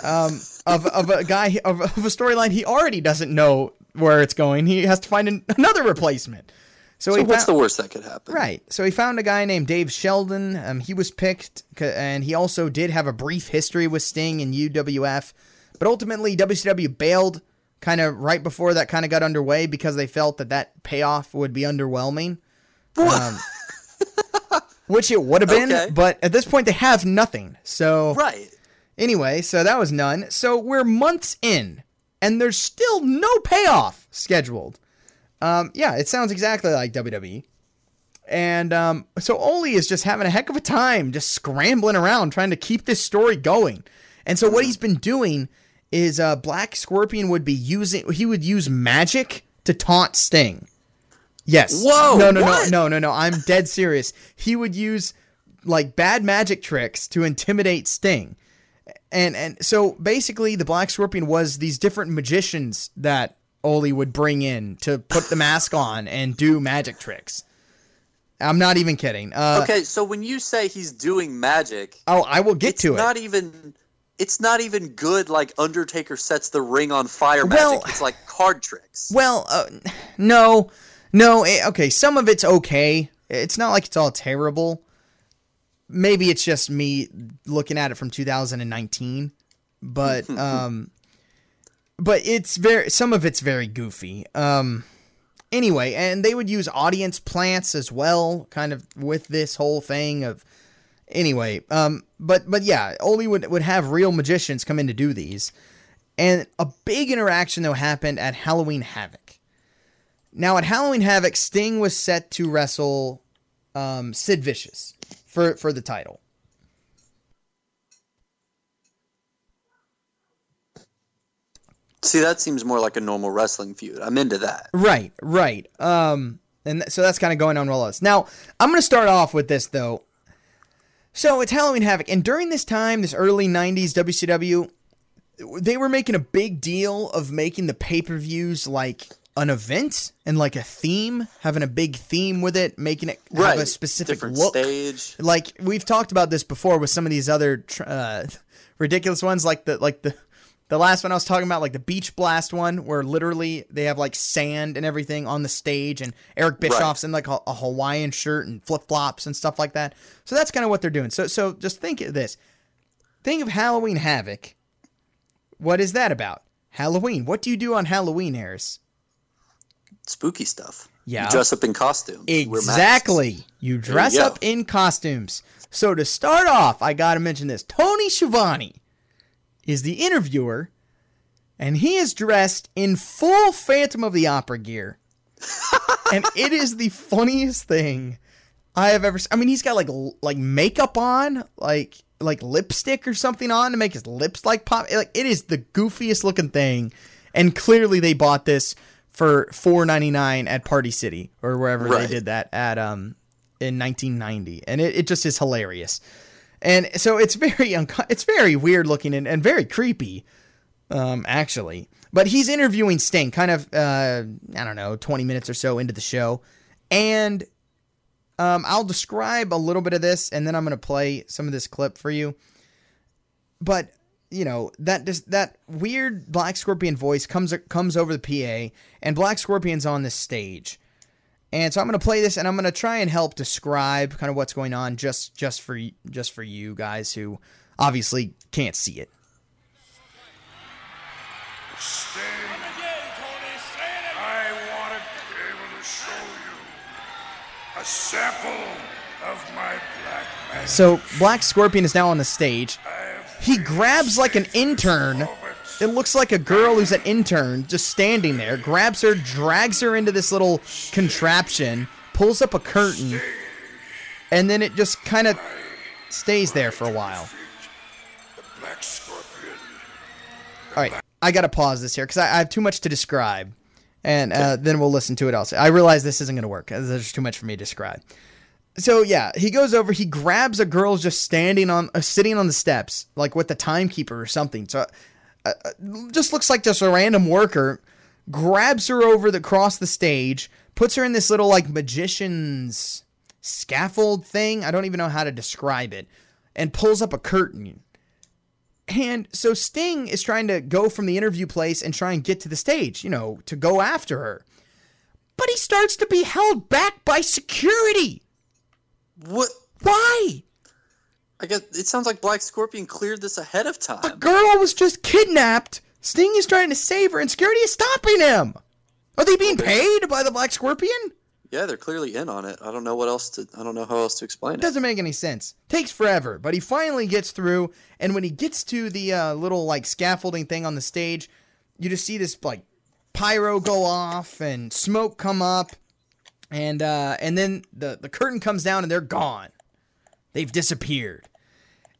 um, of of a guy of, of a storyline he already doesn't know where it's going. He has to find an, another replacement. So, So what's found- the worst that could happen? Right. So he found a guy named Dave Sheldon. Um, he was picked, and he also did have a brief history with Sting and UWF. But ultimately, WCW bailed kind of right before that kind of got underway because they felt that that payoff would be underwhelming. Um, which it would have been, Okay. but at this point, they have nothing. So Right. Anyway, so that was none. So we're months in, and there's still no payoff scheduled. Um, yeah, it sounds exactly like WWE. And um, so Ole is just having a heck of a time, just scrambling around trying to keep this story going. And so what he's been doing is uh, Black Scorpion would be using he would use magic to taunt Sting. Yes. Whoa, No, no, what? no, no, no, no. I'm dead serious. He would use like bad magic tricks to intimidate Sting. And and so basically the Black Scorpion was these different magicians that Ole would bring in to put the mask on and do magic tricks. I'm not even kidding. Uh, Okay, so when you say he's doing magic, Oh, I will get to it. not even it's not even good like Undertaker sets the ring on fire Well- magic. It's like card tricks. Well, uh, no, no. eh, okay, some of it's okay. It's not like it's all terrible. Maybe it's just me looking at it from 2019, but um, but it's very some of it's very goofy. Um, anyway, and they would use audience plants as well, kind of with this whole thing of. Anyway, um, but but yeah, Ole would would have real magicians come in to do these. And a big interaction though happened at Halloween Havoc. Now at Halloween Havoc, Sting was set to wrestle um, Sid Vicious for for the title. See, that seems more like a normal wrestling feud. I'm into that. Right, right. Um, and th- so that's kind of going on with us. Now, I'm going to start off with this though. So it's Halloween Havoc, and during this time, this early '90s WCW, they were making a big deal of making the pay per views like an event and like a theme, having a big theme with it, making it have a specific Different look. stage. Like we've talked about this before with some of these other uh, ridiculous ones, like the like the the last one I was talking about, like the Beach Blast one, where literally they have like sand and everything on the stage, and Eric Bischoff's in like a, a Hawaiian shirt and flip flops and stuff like that. So that's kind of what they're doing. So so just think of this. Think of Halloween Havoc. What is that about? Halloween. What do you do on Halloween, Harris? Spooky stuff. Yeah. You dress up in costume. You wear masks. Exactly. You dress go. up in costumes. So to start off, I got to mention this. Tony Schiavone is the interviewer, and he is dressed in full Phantom of the Opera gear. and it is the funniest thing I have ever seen. I mean, he's got like like makeup on, like like lipstick or something on to make his lips like pop. Like it is the goofiest looking thing, and clearly they bought this for four ninety nine at Party City or wherever they did that at um in nineteen ninety, and it, it just is hilarious. And so it's very unco- it's very weird looking and, and very creepy, um, actually. But he's interviewing Sting, kind of uh, I don't know, twenty minutes or so into the show, and um, I'll describe a little bit of this, and then I'm going to play some of this clip for you. But you know that just that weird Black Scorpion voice comes comes over the PA, and Black Scorpion's on this stage, and so I'm going to play this, and I'm going to try and help describe kind of what's going on, just just for y- just for you guys who obviously can't see it. Stay. I want to be able to show you a sample of my black magic. So Black Scorpion is now on the stage. He grabs like an intern. It looks like a girl who's an intern just standing there, grabs her, drags her into this little contraption, pulls up a curtain, and then it just kind of stays there for a while. All right, I gotta pause this here because I, I have too much to describe, and uh, then we'll listen to it also. I realize this isn't gonna work. There's too much for me to describe. So yeah, he goes over. He grabs a girl just standing on, uh, sitting on the steps, like with the timekeeper or something. So, uh, uh, just looks like just a random worker. Grabs her over the across the stage, puts her in this little like magician's scaffold thing. I don't even know how to describe it, and pulls up a curtain. And so Sting is trying to go from the interview place and try and get to the stage, you know, to go after her. But he starts to be held back by security. What? Why? I guess it sounds like Black Scorpion cleared this ahead of time. The girl was just kidnapped. Sting is trying to save her, and security is stopping him. Are they being paid by the Black Scorpion? Yeah, they're clearly in on it. I don't know what else to. I don't know how else to explain it. Doesn't make any sense. Takes forever, but he finally gets through. And when he gets to the uh, little like scaffolding thing on the stage, you just see this like pyro go off and smoke come up, and uh, and then the the curtain comes down and they're gone. They've disappeared.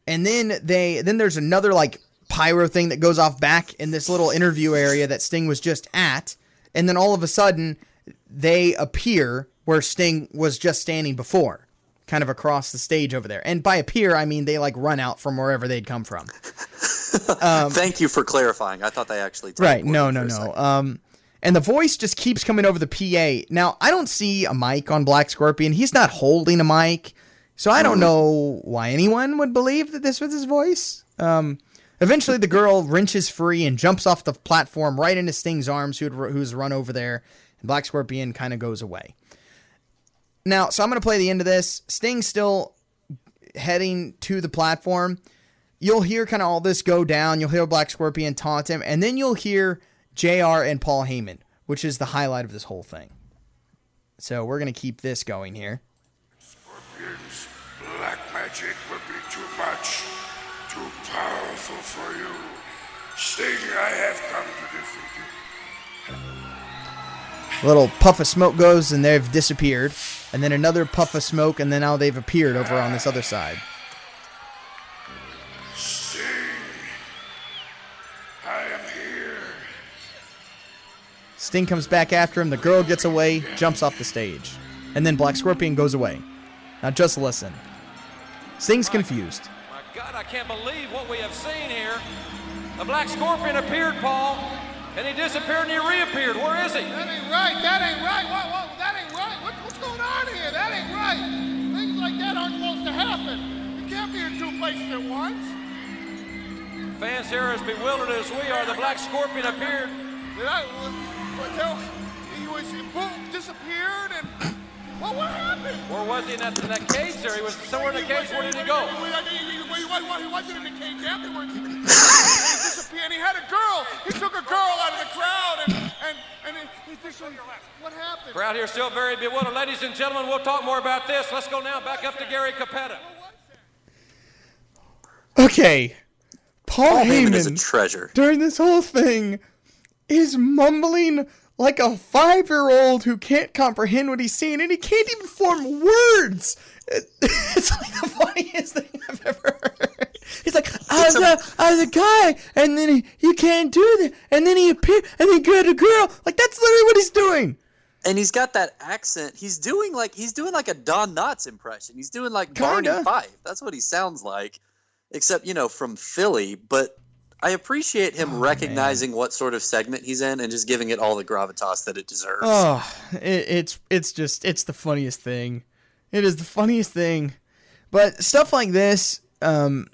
And then they then there's another like pyro thing that goes off back in this little interview area that Sting was just at, and then all of a sudden they appear where Sting was just standing before, kind of across the stage over there. And by appear, I mean they like run out from wherever they'd come from. Thank you for clarifying. I thought they actually. Right? No, no, no. Um, and the voice just keeps coming over the PA. Now I don't see a mic on Black Scorpion. He's not holding a mic, so I don't know why anyone would believe that this was his voice. Um, eventually, the girl wrenches free and jumps off the platform right into Sting's arms, who'd, who's run over there. And Black Scorpion kind of goes away. Now, so I'm going to play the end of this. Sting's still heading to the platform. You'll hear kind of all this go down. You'll hear Black Scorpion taunt him, and then you'll hear JR and Paul Heyman, which is the highlight of this whole thing. So we're going to keep this going here. Scorpion's black magic will be too much, too powerful for you. Sting, I have come to defeat you. A little puff of smoke goes and they've disappeared. And then another puff of smoke and then now they've appeared over on this other side. Sting comes back after him. The girl gets away, jumps off the stage. And then Black Scorpion goes away. Now just listen. Sting's confused. My God, I can't believe what we have seen here. The Black Scorpion appeared, Paul, and he disappeared and he reappeared. Where is he? That ain't right. That ain't right. What, what, that ain't right. What, what's going on here? That ain't right. Things like that aren't supposed to happen. You can't be in two places at once. Fans here as bewildered as we are. The Black Scorpion appeared. Did I? What, what, he was boom, disappeared, and what, what happened? Where was he in that, in that cage there? He was somewhere in the cage. Where did he go? He, wasn't in the cage afterwards. he disappeared. And he had a girl. He took a girl out of the crowd, and and and he, he just what happened? Crowd here still very bewildered. Ladies and gentlemen, we'll talk more about this. Let's go now back up to Gary Cappetta. Okay. Paul, Paul Heyman Heyman, is a treasure. during this whole thing is mumbling like a five year old who can't comprehend what he's saying and he can't even form words. It's like the funniest thing I've ever heard. He's like, I was, a, I was a guy, and then he, you can't do that, and then he appeared, and then he got a girl. Like, that's literally what he's doing. And he's got that accent. He's doing like he's doing like a Don Knotts impression. He's doing like Barney Kinda. Fife. That's what he sounds like, except you know from Philly. But I appreciate him Oh, recognizing what sort of segment he's in and just giving it all the gravitas that it deserves. Oh, it, it's it's just it's the funniest thing. It is the funniest thing. But stuff like this, um,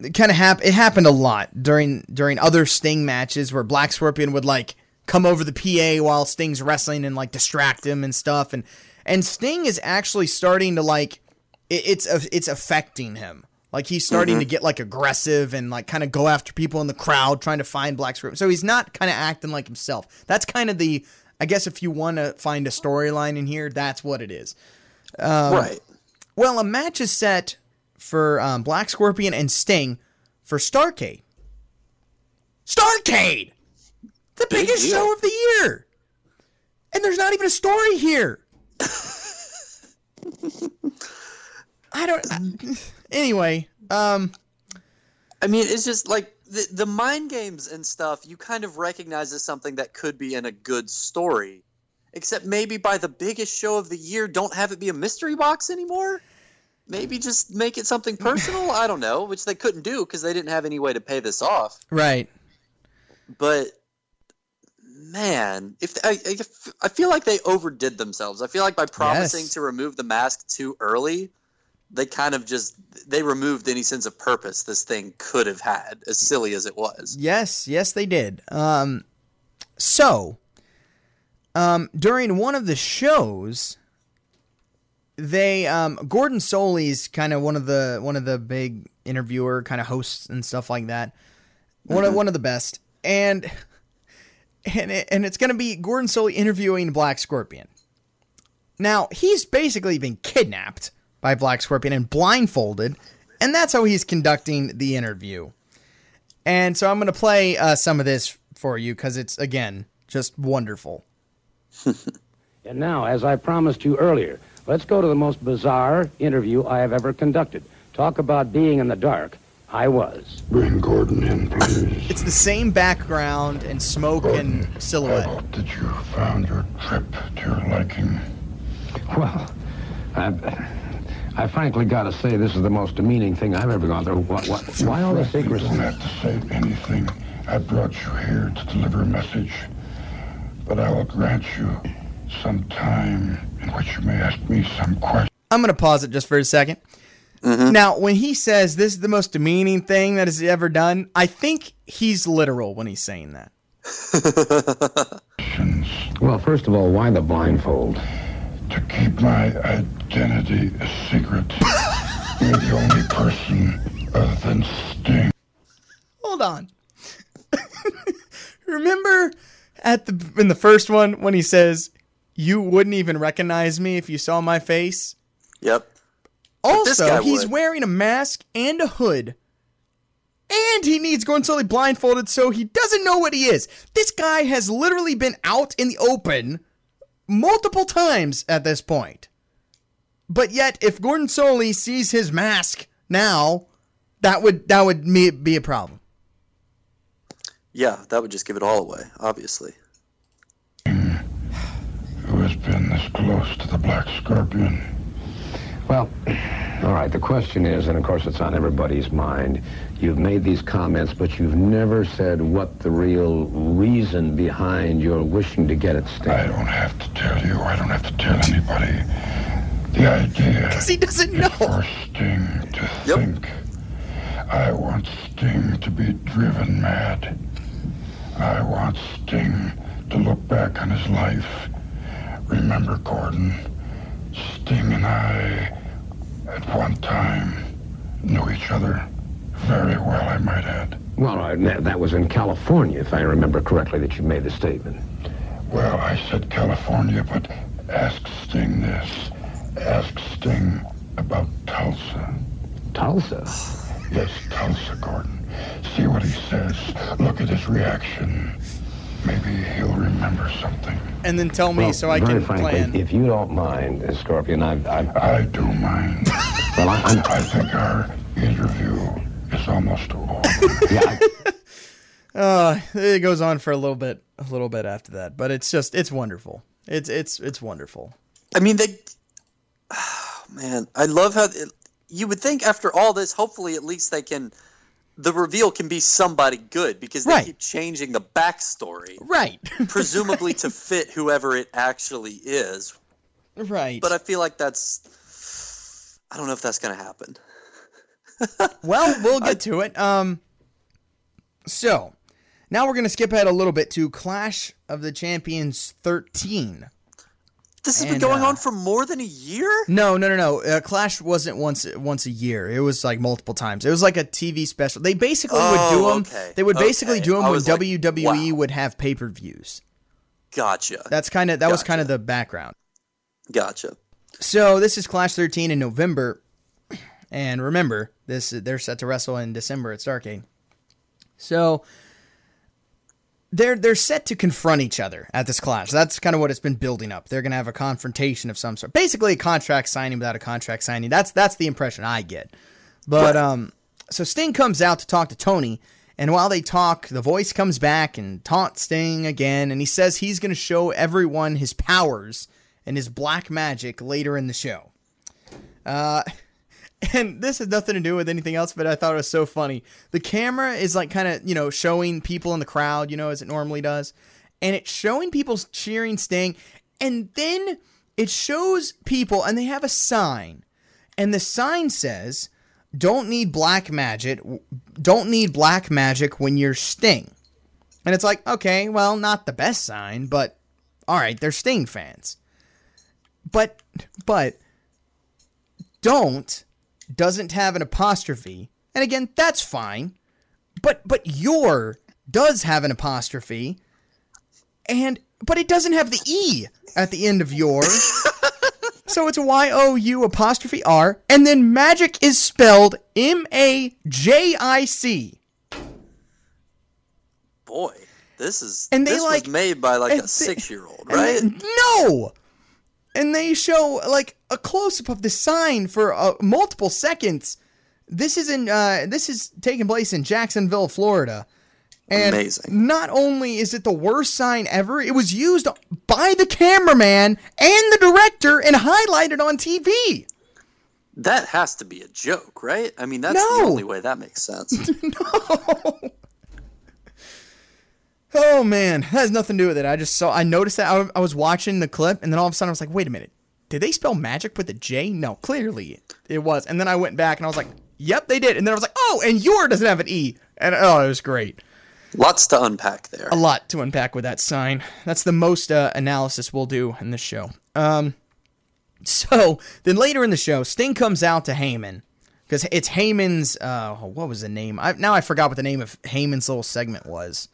it kind of hap- It happened a lot during during other Sting matches where Black Scorpion would like come over the PA while Sting's wrestling and like distract him and stuff. And and Sting is actually starting to like it, it's it's affecting him. Like he's starting to get like aggressive and like kind of go after people in the crowd trying to find Black Scorpion. So he's not kind of acting like himself. That's kind of the I guess if you want to find a storyline in here, that's what it is. right. Well, a match is set for um, Black Scorpion and Sting for Starcade. Starcade! The Big biggest show of the year! And there's not even a story here! I don't. I- anyway, um, I mean, it's just like the, the mind games and stuff, you kind of recognize as something that could be in a good story. Except maybe by the biggest show of the year, don't have it be a mystery box anymore? Maybe just make it something personal? I don't know, which they couldn't do because they didn't have any way to pay this off. right. But man, if I, I, I feel like they overdid themselves. I feel like by promising Yes. to remove the mask too early, they kind of just they removed any sense of purpose this thing could have had, as silly as it was. Yes, yes, they did. Um, so, um, during one of the shows, they um, Gordon Solie's kind of one of the one of the big interviewer kind of hosts and stuff like that. One of one of the best, and and it, and it's gonna be Gordon Solie interviewing Black Scorpion. Now he's basically been kidnapped by Black Scorpion and blindfolded, and that's how he's conducting the interview. And so I'm going to play uh, some of this for you because it's, again, just wonderful. And now, as I promised you earlier, let's go to the most bizarre interview I have ever conducted. Talk about being in the dark. I was. Bring Gordon in, please. It's the same background and smoke and I silhouette. hope that you found your trip to your liking. Well, I, I frankly got to say this is the most demeaning thing I've ever gone through. What, what, why all the You secrecy? don't have to say anything. I brought you here to deliver a message. But I will grant you some time in which you may ask me some questions. I'm going to pause it just for a 2nd mm-hmm. Now, when he says this is the most demeaning thing that has ever done, I think he's literal when he's saying that. Well, first of all, why the blindfold? To keep my identity a secret. You're the only person other than Sting. Hold on. Remember at the in the first one when he says you wouldn't even recognize me if you saw my face? Yep. Also, he's would. wearing a mask and a hood and he needs Gordon Solie blindfolded so he doesn't know what he is. This guy has literally been out in the open multiple times at this point. But yet, if Gordon Solie sees his mask now, that would that would be a problem. Yeah, that would just give it all away, obviously. Who has been this close to the Black Scorpion? Well, all right, the question is, and of course it's on everybody's mind, you've made these comments, but you've never said what the real reason behind your wishing to get at I don't have to tell you. I don't have to tell anybody. The idea Because he doesn't know. for Sting to Yep. think. I want Sting to be driven mad. I want Sting to look back on his life. Remember, Gordon, Sting and I, at one time, knew each other very well, I might add. Well, all right, that that was in California, if I remember correctly, that you made the statement. Well, I said California, but ask Sting this. Ask Sting about Tulsa. Tulsa? Yes, Tulsa, Gordon. See what he says. Look at his reaction. Maybe he'll remember something. And then tell me Well, so I very can frankly, plan. if you don't mind, Scorpion, I, I, I do mind. well, I, I'm, I think our interview is almost over. yeah, I, Uh, it goes on for a little bit, a little bit after that, but it's just, it's wonderful. It's, it's, it's wonderful. I mean, they. Oh, man, I love how it, you would think after all this, hopefully, at least they can. The reveal can be somebody good because they Right. keep changing the backstory, Right. presumably to fit whoever it actually is. right. But I feel like that's. I don't know if that's going to happen. Well, we'll get to it. Um, so now we're gonna skip ahead a little bit to Clash of the Champions 13. This has been going uh, on for more than a year? No, no, no, no. Uh, Clash wasn't once once a year. It was like multiple times. It was like a TV special. They basically would do Oh, them. okay, They would basically do them when like, WWE wow. would have pay per views. Gotcha. That's kind of that was kind of the background. Gotcha. So this is Clash 13 in November, and remember, this they're set to wrestle in December at Starcade. So they're they're set to confront each other at this clash. That's kind of what it's been building up. They're gonna have a confrontation of some sort, basically a contract signing without a contract signing. That's that's the impression I get. But um, so Sting comes out to talk to Tony, and while they talk, the voice comes back and taunts Sting again, and he says he's gonna show everyone his powers and his black magic later in the show. Uh, and this has nothing to do with anything else, but I thought it was so funny. The camera is like kind of, you know, showing people in the crowd, you know, as it normally does. And it's showing people cheering Sting. And then it shows people, and they have a sign. And the sign says, don't need black magic. Don't need black magic when you're Sting. And it's like, okay, well, not the best sign, but all right, they're Sting fans. But, but, don't doesn't have an apostrophe. And again, that's fine. But but your does have an apostrophe. And but it doesn't have the E at the end of your. so it's Y O U apostrophe R. And then magic is spelled M A J I C. Boy, this is And they, this like- was made by like a six-year-old, right? they- no! And they show like a close up of the sign for uh, multiple seconds. This is in uh, this is taking place in Jacksonville, Florida. And Amazing. not only is it the worst sign ever, it was used by the cameraman and the director and highlighted on TV. That has to be a joke, right? I mean, that's No. the only way that makes sense. No. Oh man, that has nothing to do with it. I just saw, I noticed that I, I was watching the clip, and then all of a sudden I was like, wait a minute, did they spell magic with a J? No, clearly it was. And then I went back and I was like, yep, they did. And then I was like, oh, and your doesn't have an E. And oh, it was great. Lots to unpack there. A lot to unpack with that sign. That's the most uh, analysis we'll do in this show. Um, so then later in the show, Sting comes out to Heyman because it's Heyman's. Uh, what was the name? I, now I forgot what the name of Heyman's little segment was.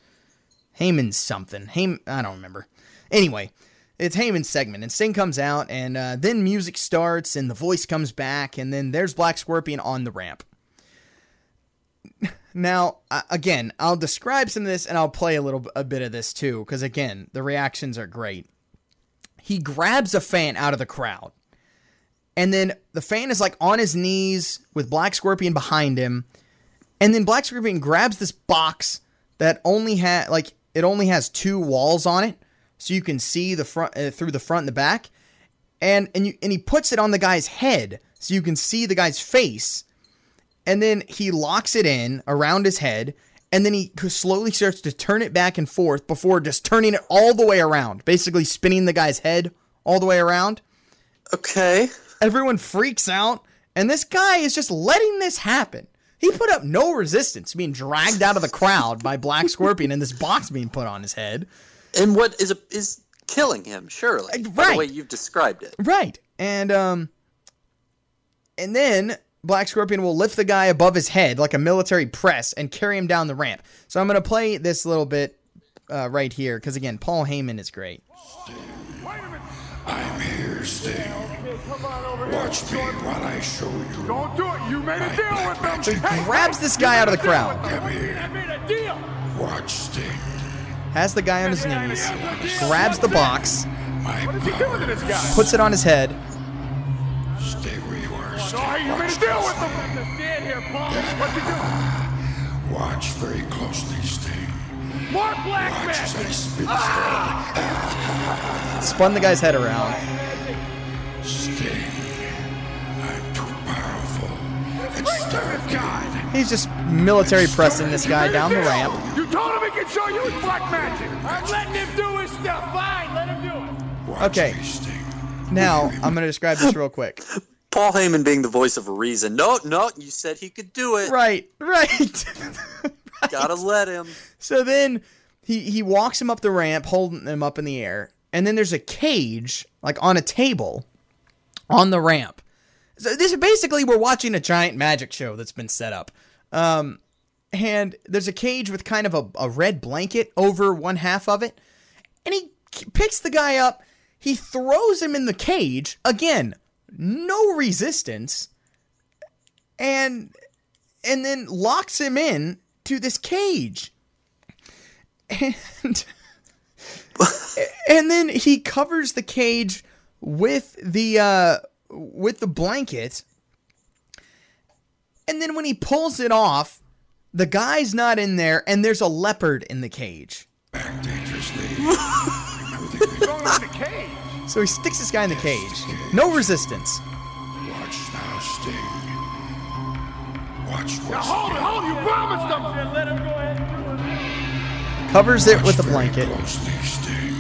Heyman's something. Heyman, I don't remember. Anyway, it's Heyman's segment, and Sting comes out, and uh, then music starts, and the voice comes back, and then there's Black Scorpion on the ramp. Now, uh, again, I'll describe some of this and I'll play a little a bit of this too, because again, the reactions are great. He grabs a fan out of the crowd, and then the fan is like on his knees with Black Scorpion behind him, and then Black Scorpion grabs this box that only had like it only has two walls on it, so you can see the front uh, through the front and the back, and and you and he puts it on the guy's head so you can see the guy's face. And then he locks it in around his head. And then he slowly starts to turn it back and forth before just turning it all the way around basically spinning the guy's head all the way around. Okay. everyone freaks out and this guy is just letting this happen. He put up no resistance being dragged out of the crowd by black scorpion and this box being put on his head And what is a, is killing him? Surely, by the way you've described it. Right. And um and then Black Scorpion will lift the guy above his head like a military press and carry him down the ramp. So I'm going to play this little bit uh, right here because again, Paul Heyman is great. I'm here, Sting. Watch me while I show you. Don't do it. You made a deal with them. So he grabs this guy out of the crowd, Come here. I made a deal. Watch Sting. Has the guy on his knees, grabs the box, My What is he doing to this guy? puts it on his head, Stay where you are, Sting. Oh, you made a deal with them. Stand here, Paul. What's he doing? Watch very closely, Sting. More black Watch as I magic. spin spun the guy's head around. Sting. I'm too powerful. It's Starcade. He's just military pressing this guy down the ramp. You told him he could show you his black magic. I'm letting him do his stuff. Fine, let him do it. Okay. Now, I'm going to describe this real quick. Paul Heyman being the voice of reason. No, no, you said he could do it. Right, right. Gotta let him. So then he he walks him up the ramp, holding him up in the air, and then there's a cage like on a table on the ramp. So this is basically we're watching a giant magic show that's been set up. Um, and there's a cage with kind of a, a red blanket over one half of it, and he picks the guy up. He throws him in the cage again, no resistance, and and then locks him in to this cage. And and then he covers the cage with the uh with the blanket. And then when he pulls it off, the guy's not in there and there's a leopard in the cage. Back dangerously. So he sticks this guy in the cage. No resistance. Watch now, Sting. Watch Now hold it, hold it. You promised him. Let him go ahead and do it. Covers it with a blanket. Closely, Sting.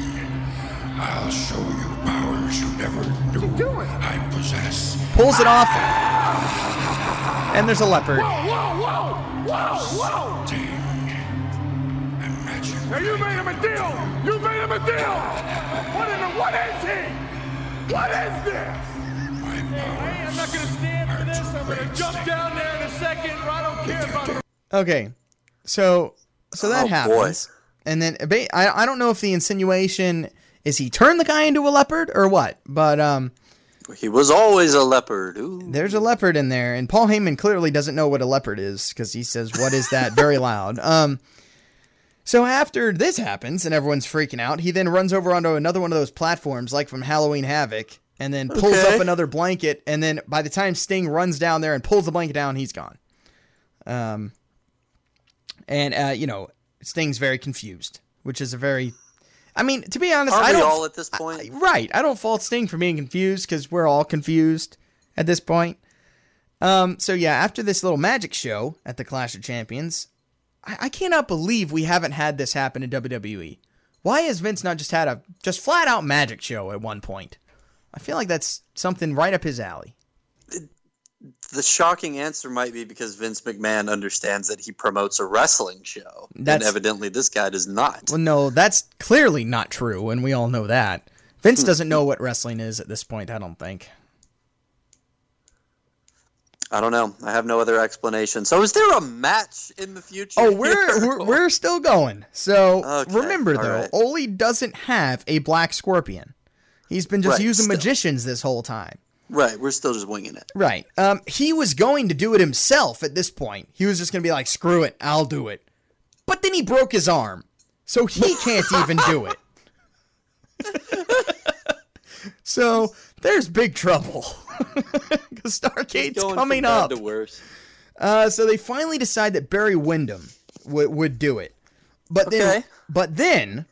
I'll show you powers you never knew? I possess. Pulls it off. And there's a leopard. Whoa, whoa, whoa, whoa. Sting. Now you made him a deal. You made him a deal. What in the? What is he? What is this? My Hey, I'm not going to stand for this. I'm going to jump down there in a second. I don't care about the Okay, so so that Oh, boy. happens, and then I I don't know if the insinuation is he turned the guy into a leopard or what, but um, He was always a leopard. Ooh. there's a leopard in there, and Paul Heyman clearly doesn't know what a leopard is because he says, "What is that?" very loud. Um, so after this happens and everyone's freaking out, he then runs over onto another one of those platforms, like from Halloween Havoc, and then pulls Okay. up another blanket, and then by the time Sting runs down there and pulls the blanket down, he's gone. Um, and uh, you know, Sting's very confused, which is a very, I mean, to be honest, Are I we don't all at this point? I- right. I don't fault Sting for being confused because we're all confused at this point. Um, so yeah, after this little magic show at the Clash of Champions, I, I cannot believe we haven't had this happen in WWE. Why has Vince not just had a just flat out magic show at one point? I feel like that's something right up his alley. The shocking answer might be because Vince McMahon understands that he promotes a wrestling show, That's- and evidently this guy does not. Well, no, that's clearly not true, and we all know that. Vince hmm. doesn't know what wrestling is at this point. I don't think. I don't know. I have no other explanation. So, is there a match in the future? Oh, we're we're, we're still going. So Okay, remember though, right. Ole doesn't have a black scorpion. He's been just Right, using still. magicians this whole time. Right, we're still just winging it. Right. Um, he was going to do it himself at this point. He was just going to be like, screw it, I'll do it. But then he broke his arm, so he can't even do it. so there's big trouble. Because Starcade's coming from bad up. to worse. Uh, so they finally decide that Barry Windham would would do it, but then but then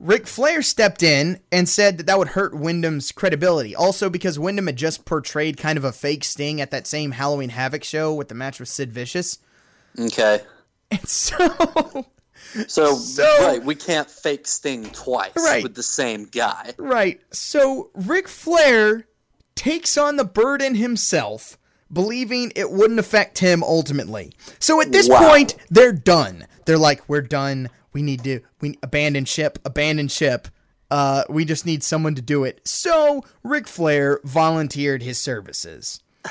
Ric Flair stepped in and said that that would hurt Windham's credibility. Also because Windham had just portrayed kind of a fake Sting at that same Halloween Havoc show with the match with Sid Vicious, Okay. and so So, So- right, we can't fake Sting twice Right. with the same guy. right, so Ric Flair takes on the burden himself. Believing it wouldn't affect him ultimately. So at this Wow. point, they're done. They're like, we're done. We need to we abandon ship, abandon ship. Uh, we just need someone to do it. So Ric Flair volunteered his services.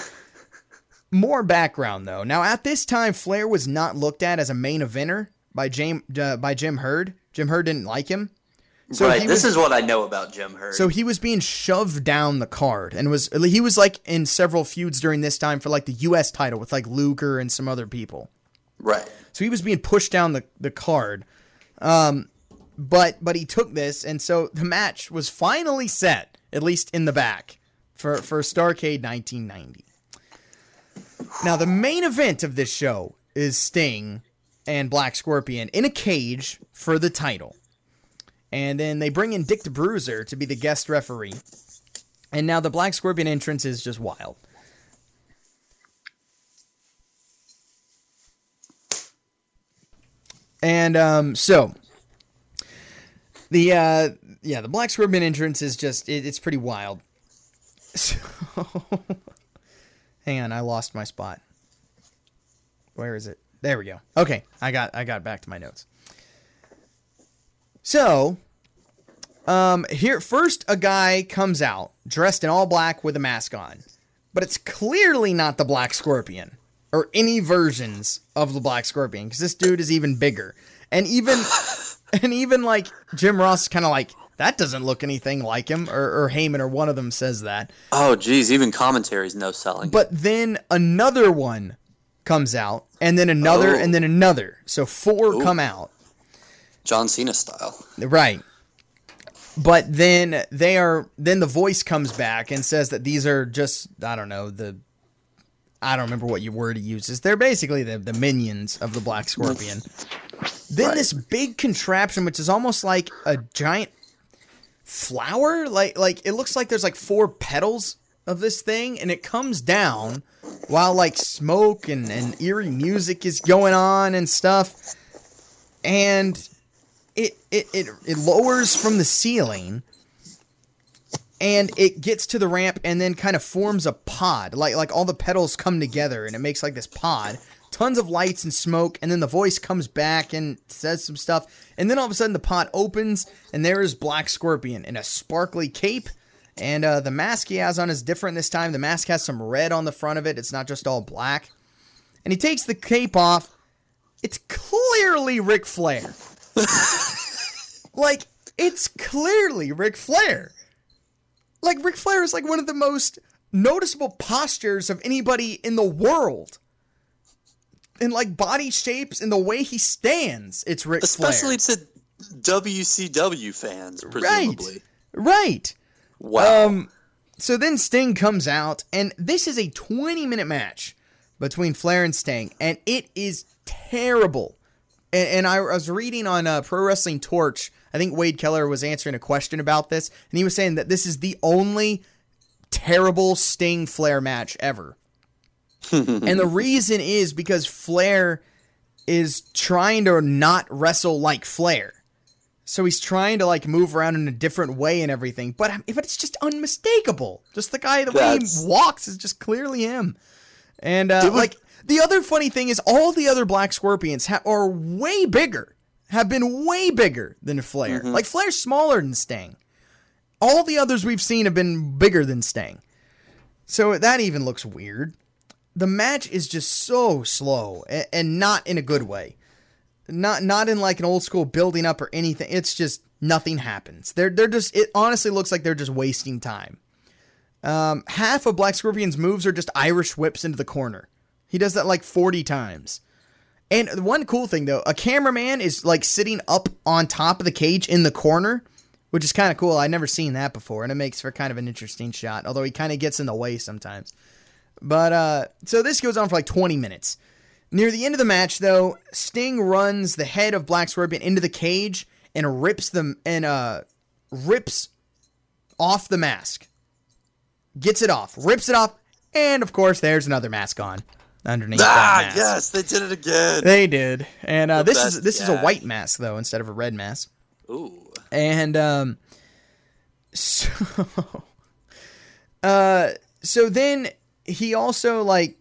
More background though. Now at this time, Flair was not looked at as a main eventer by James uh, by Jim Herd. Jim Herd didn't like him. So right, this was- is what I know about Jim Herd. so he was being shoved down the card and was he was like in several feuds during this time for like the US title with like Luger and some other people. right. So he was being pushed down the, the card. Um but but he took this and so the match was finally set, at least in the back, for, for Starcade 1990. Now the main event of this show is Sting and Black Scorpion in a cage for the title. And then they bring in Dick the Bruiser to be the guest referee. And now the Black Scorpion entrance is just wild. And um, so the uh, yeah, the Black Scorpion entrance is just it, it's pretty wild. So hang on, I lost my spot. Where is it? There we go. Okay, I got I got back to my notes. So, um, here first a guy comes out dressed in all black with a mask on, but it's clearly not the Black Scorpion or any versions of the Black Scorpion because this dude is even bigger, and even and even like Jim Ross kind of like that doesn't look anything like him, or, or Heyman or one of them says that. Oh, geez, even commentary's no selling. But then another one comes out, and then another, Oh. and then oh. another. So four come out. John Cena style. Right. But then they are then the voice comes back and says that these are just I don't know, the I don't remember what your word he uses. They're basically the, the minions of the Black Scorpion. Then Right. this big contraption, which is almost like a giant flower, like like it looks like there's like four petals of this thing, and it comes down while like smoke and, and eerie music is going on and stuff. And it, it it it lowers from the ceiling and it gets to the ramp and then kind of forms a pod. Like like all the petals come together and it makes like this pod. Tons of lights and smoke and then the voice comes back and says some stuff and then all of a sudden the pod opens and there is black scorpion in a sparkly cape and uh, the mask he has on is different this time. The mask has some red on the front of it. It's not just all black. And he takes the cape off. It's clearly Ric Flair. Like it's clearly Ric Flair. Like Ric Flair is like one of the most noticeable postures of anybody in the world. And like body shapes and the way he stands, it's Ric Especially Flair. to WCW fans, presumably. Right. Wow. Um so then Sting comes out and this is a 20 minute match between Flair and Sting and it is terrible. And, and I was reading on uh, Pro Wrestling Torch. I think Wade Keller was answering a question about this, and he was saying that this is the only terrible Sting Flair match ever. and the reason is because Flair is trying to not wrestle like Flair. So he's trying to like move around in a different way and everything, but but it's just unmistakable. Just the guy, the way he walks is just clearly him. And uh, like the other funny thing is, all the other Black Scorpions ha- are way bigger, have been way bigger than Flair. Mm-hmm. Like Flair's smaller than Sting. All the others we've seen have been bigger than Sting. So that even looks weird. The match is just so slow and, and not in a good way. Not not in like an old school building up or anything. It's just nothing happens. They're they're just it honestly looks like they're just wasting time. Um, half of Black Scorpion's moves are just Irish whips into the corner. He does that like 40 times. And one cool thing though, a cameraman is like sitting up on top of the cage in the corner, which is kind of cool. I'd never seen that before, and it makes for kind of an interesting shot. Although he kind of gets in the way sometimes. But uh, so this goes on for like 20 minutes. Near the end of the match, though, Sting runs the head of Black Scorpion into the cage and rips them and uh rips off the mask. Gets it off, rips it off, and of course, there's another mask on underneath Ah, yes, they did it again. They did, and uh, this is best this is a white mask though instead of a red mask. Ooh. And um, so, uh, so then he also like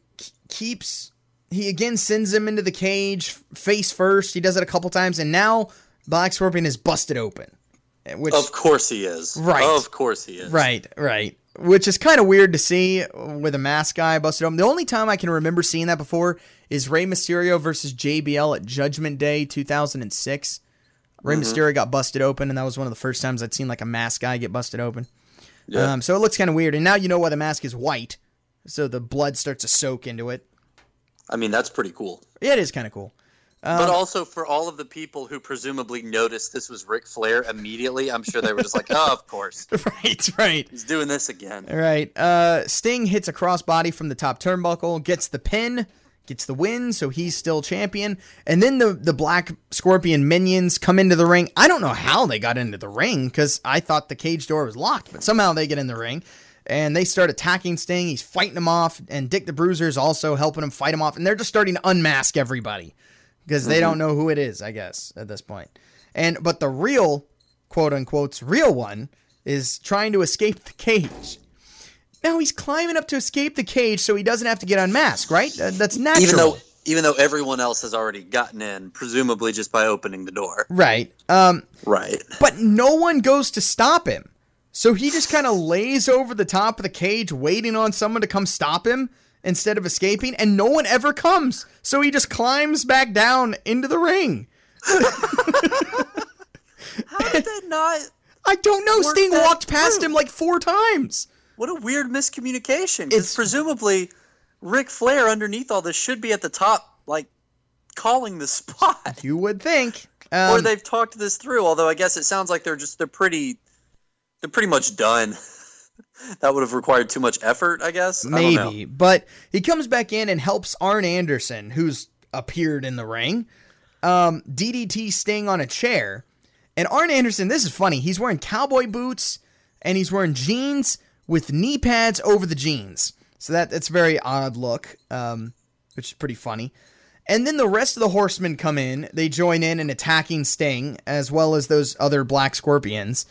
keeps he again sends him into the cage face first. He does it a couple times, and now Black Scorpion is busted open. Which Of course he is. Right. Of course he is. Right, right. Which is kind of weird to see with a mask guy busted open. The only time I can remember seeing that before is Rey Mysterio versus JBL at Judgment Day 2006. Rey Mysterio got busted open, and that was one of the first times I'd seen like a mask guy get busted open. Yeah. Um, so it looks kind of weird. And now you know why the mask is white, so the blood starts to soak into it. I mean, that's pretty cool. Yeah, it is kind of cool. Um, but also for all of the people who presumably noticed this was Ric Flair immediately, I'm sure they were just like, "Oh, of course, right, right. he's doing this again." All right. Uh, Sting hits a crossbody from the top turnbuckle, gets the pin, gets the win, so he's still champion. And then the the Black Scorpion minions come into the ring. I don't know how they got into the ring because I thought the cage door was locked, but somehow they get in the ring. And they start attacking Sting. He's fighting them off, and Dick the Bruiser is also helping him fight him off. And they're just starting to unmask everybody because they don't know who it is, I guess, at this point. And but the real quote unquote real one is trying to escape the cage. Now he's climbing up to escape the cage so he doesn't have to get unmasked, right? That's natural. Even though even though everyone else has already gotten in, presumably just by opening the door. right. Um, Right. but no one goes to stop him. So he just kind of lays over the top of the cage waiting on someone to come stop him instead of escaping and no one ever comes. So he just climbs back down into the ring. How did that not? I don't know. Sting walked past through. him like four times. What a weird miscommunication. It's- presumably, Ric Flair underneath all this should be at the top, like calling the spot. You would think. or Um, they've talked this through. Although I guess it sounds like they're just they're pretty they're pretty much done. that would have required too much effort, I guess. I don't know. Maybe, but he comes back in and helps Arn Anderson, who's appeared in the ring, um, DDT Sting on a chair. And Arn Anderson, this is funny. He's wearing cowboy boots and he's wearing jeans with knee pads over the jeans. So that that's a very odd look, um, which is pretty funny. And then the rest of the horsemen come in. They join in and attacking Sting, as well as those other black scorpions.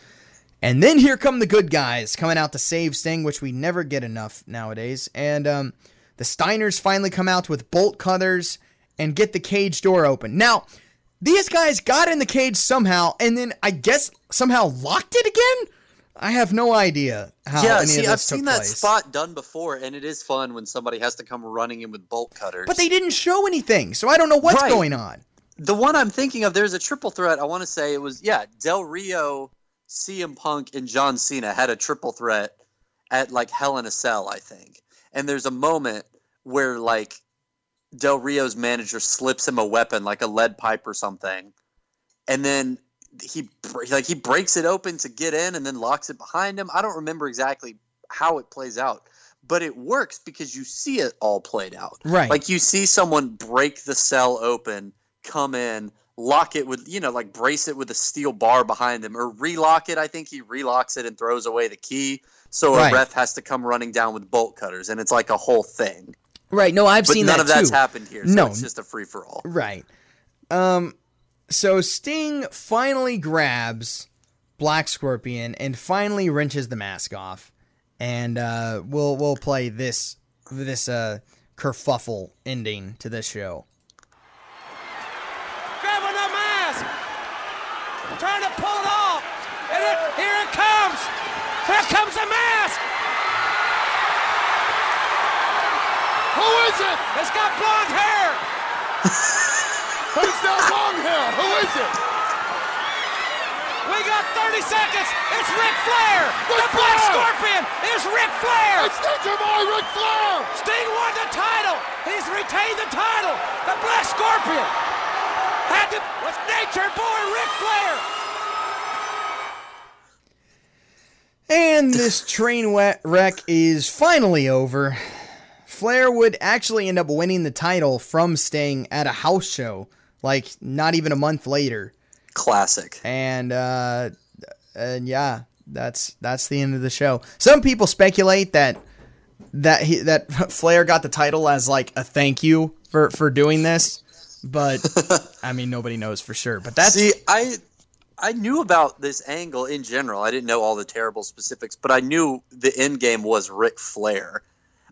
And then here come the good guys coming out to save Sting, which we never get enough nowadays. And um, the Steiners finally come out with bolt cutters and get the cage door open. Now, these guys got in the cage somehow, and then I guess somehow locked it again. I have no idea how Yeah, any see, of this I've seen that place. spot done before, and it is fun when somebody has to come running in with bolt cutters. But they didn't show anything, so I don't know what's Right. going on. the one I'm thinking of, there's a triple threat. I want to say it was yeah, Del Rio, CM Punk, and John Cena had a triple threat at like Hell in a Cell, I think. And there's a moment where like Del Rio's manager slips him a weapon, like a lead pipe or something, and then he like he breaks it open to get in, and then locks it behind him. I don't remember exactly how it plays out. But it works because you see it all played out. Right. Like you see someone break the cell open, come in, lock it with, you know, like brace it with a steel bar behind him, or relock it. I think he relocks it and throws away the key. So Right. a ref has to come running down with bolt cutters, and it's like a whole thing. Right? No, I've But seen none that of that's too. happened here. So No. it's just a free for all. Right. Um so Sting finally grabs Black Scorpion and finally wrenches the mask off. And uh we'll we'll play this this uh kerfuffle ending to this show. Grabbing the mask. Trying to pull it off. And it, here it comes. Here comes the mask. Who is it? It's got blonde hair. Who's that long hair? Who is it? We got 30 seconds. It's Ric Flair. Ric the Black Scorpion is Ric Flair. It's Nature Boy Ric Flair! Sting won the title. He's retained the title. The Black Scorpion had to was Nature Boy Ric Flair. And this train wreck is finally over. Flair would actually end up winning the title from Sting at a house show, like not even a month later. Classic. And uh, and yeah, that's that's the end of the show. Some people speculate that that he that Flair got the title as like a thank you for for doing this, but I mean nobody knows for sure. But that's See, I I knew about this angle in general. I didn't know all the terrible specifics, but I knew the end game was Ric Flair.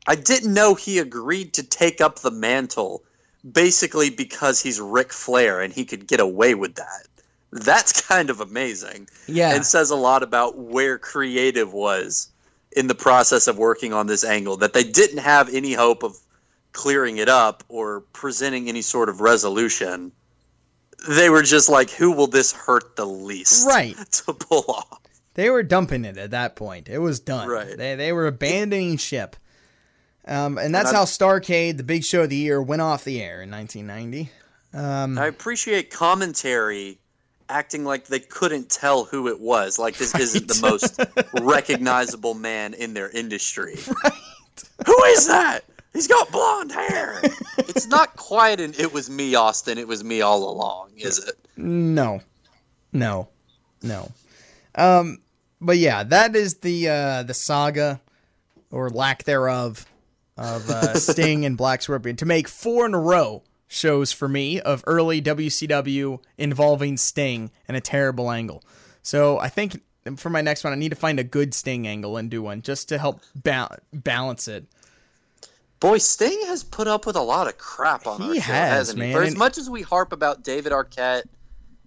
I didn't know he agreed to take up the mantle basically because he's Ric Flair and he could get away with that. That's kind of amazing. Yeah. And says a lot about where creative was in the process of working on this angle that they didn't have any hope of clearing it up or presenting any sort of resolution they were just like, who will this hurt the least? Right. To pull off. They were dumping it at that point. It was done. Right. They they were abandoning ship. Um, and that's And I- how Starcade, the big show of the year, went off the air in 1990. Um, I appreciate commentary acting like they couldn't tell who it was. Like this isn't the most recognizable man in their industry. Who is that? He's got blonde hair. it's not quite an it was me, Austin. It was me all along, is it? no, no, no. Um, but yeah, that is the uh, the saga or lack thereof of uh, Sting and Black Scorpion to make four in a row shows for me of early WCW involving Sting and a terrible angle. So I think for my next one, I need to find a good Sting angle and do one just to help ba- balance it. Boy, Sting has put up with a lot of crap on He our show, has, hasn't he? man, For as much as we harp about David Arquette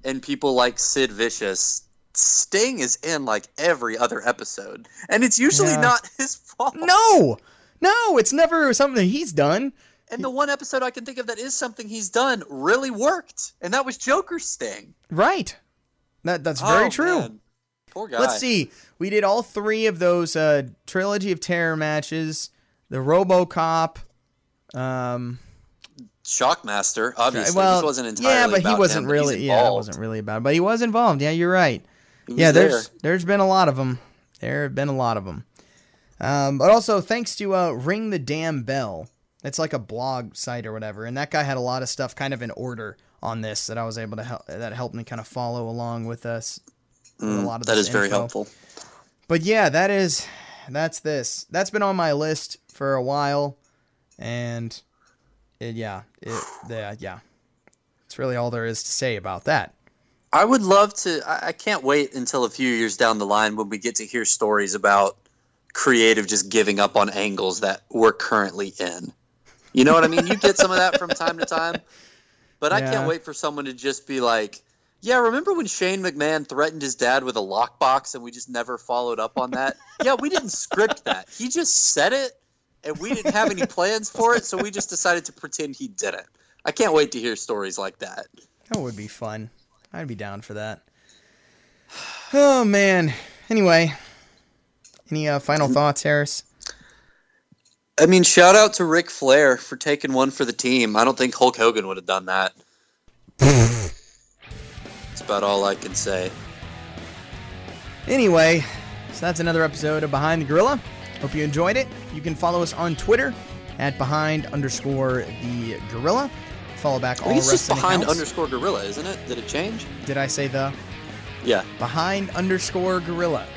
and people like Sid Vicious, Sting is in like every other episode, and it's usually Yeah. not his fault. No, no, it's never something that he's done. And the one episode I can think of that is something he's done really worked, and that was Joker's Sting. Right. That that's very Oh, true. man. Poor guy. Let's see. We did all three of those uh, trilogy of terror matches. The RoboCop. Um, Shockmaster, obviously, well, this wasn't entirely yeah, but he wasn't him, really. Yeah, it wasn't really about. It, but he was involved. Yeah, you're right. Yeah, there's there. there's been a lot of them. There have been a lot of them. Um, but also thanks to uh, Ring the Damn Bell. It's like a blog site or whatever, and that guy had a lot of stuff kind of in order on this that I was able to help. That helped me kind of follow along with us. with a Mm, lot of that is is very helpful. But yeah, that is that's this. That's been on my list for a while, and it, yeah, it, yeah, yeah. It's really all there is to say about that. I would love to. I, I can't wait until a few years down the line when we get to hear stories about creative just giving up on angles that we're currently in. You know what I mean? You get some of that from time to time, but I Yeah. can't wait for someone to just be like, "Yeah, remember when Shane McMahon threatened his dad with a lockbox and we just never followed up on that? yeah, we didn't script that. He just said it, and we didn't have any plans for it, so we just decided to pretend he didn't." I can't wait to hear stories like that. That would be fun. I'd be down for that. Oh man. Anyway, any uh, final thoughts, Harris? I mean, shout out to Ric Flair for taking one for the team. I don't think Hulk Hogan would have done that. That's about all I can say. Anyway, so that's another episode of Behind the Gorilla. Hope you enjoyed it. You can follow us on Twitter at behind underscore the gorilla. Follow back I all think it's just behind accounts. underscore gorilla, isn't it? Did it change? Did I say the? Yeah. behind underscore gorilla.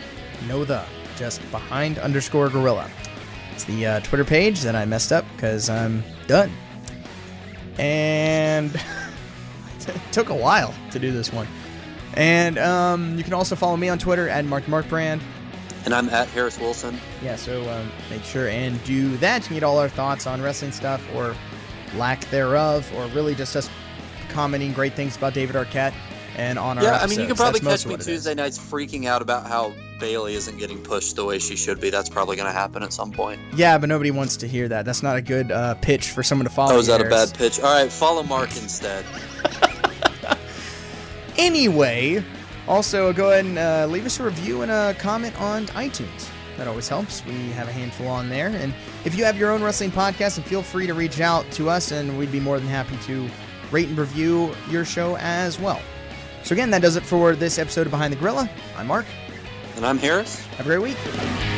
No the, just behind underscore gorilla. It's the uh, Twitter page that I messed up because I'm done. And it took a while to do this one. And um, you can also follow me on Twitter at Mark Mark Brand. And I'm at Harris Wilson. Yeah, so um, make sure and do that. You can get all our thoughts on wrestling stuff or lack thereof, or really just us commenting great things about David Arquette and on our yeah, episodes. I mean, you can probably That's catch me Tuesday nights freaking out about how Bayley isn't getting pushed the way she should be. That's probably going to happen at some point. Yeah, but nobody wants to hear that. That's not a good uh, pitch for someone to follow. Oh, is that a bad pitch? All right, follow Mark instead. anyway, also go ahead and uh, leave us a review and a comment on iTunes. That always helps. We have a handful on there. And if you have your own wrestling podcast, and feel free to reach out to us, and we'd be more than happy to rate and review your show as well. So, again, that does it for this episode of Behind the Gorilla. I'm Mark. And I'm Harris. Have a great week.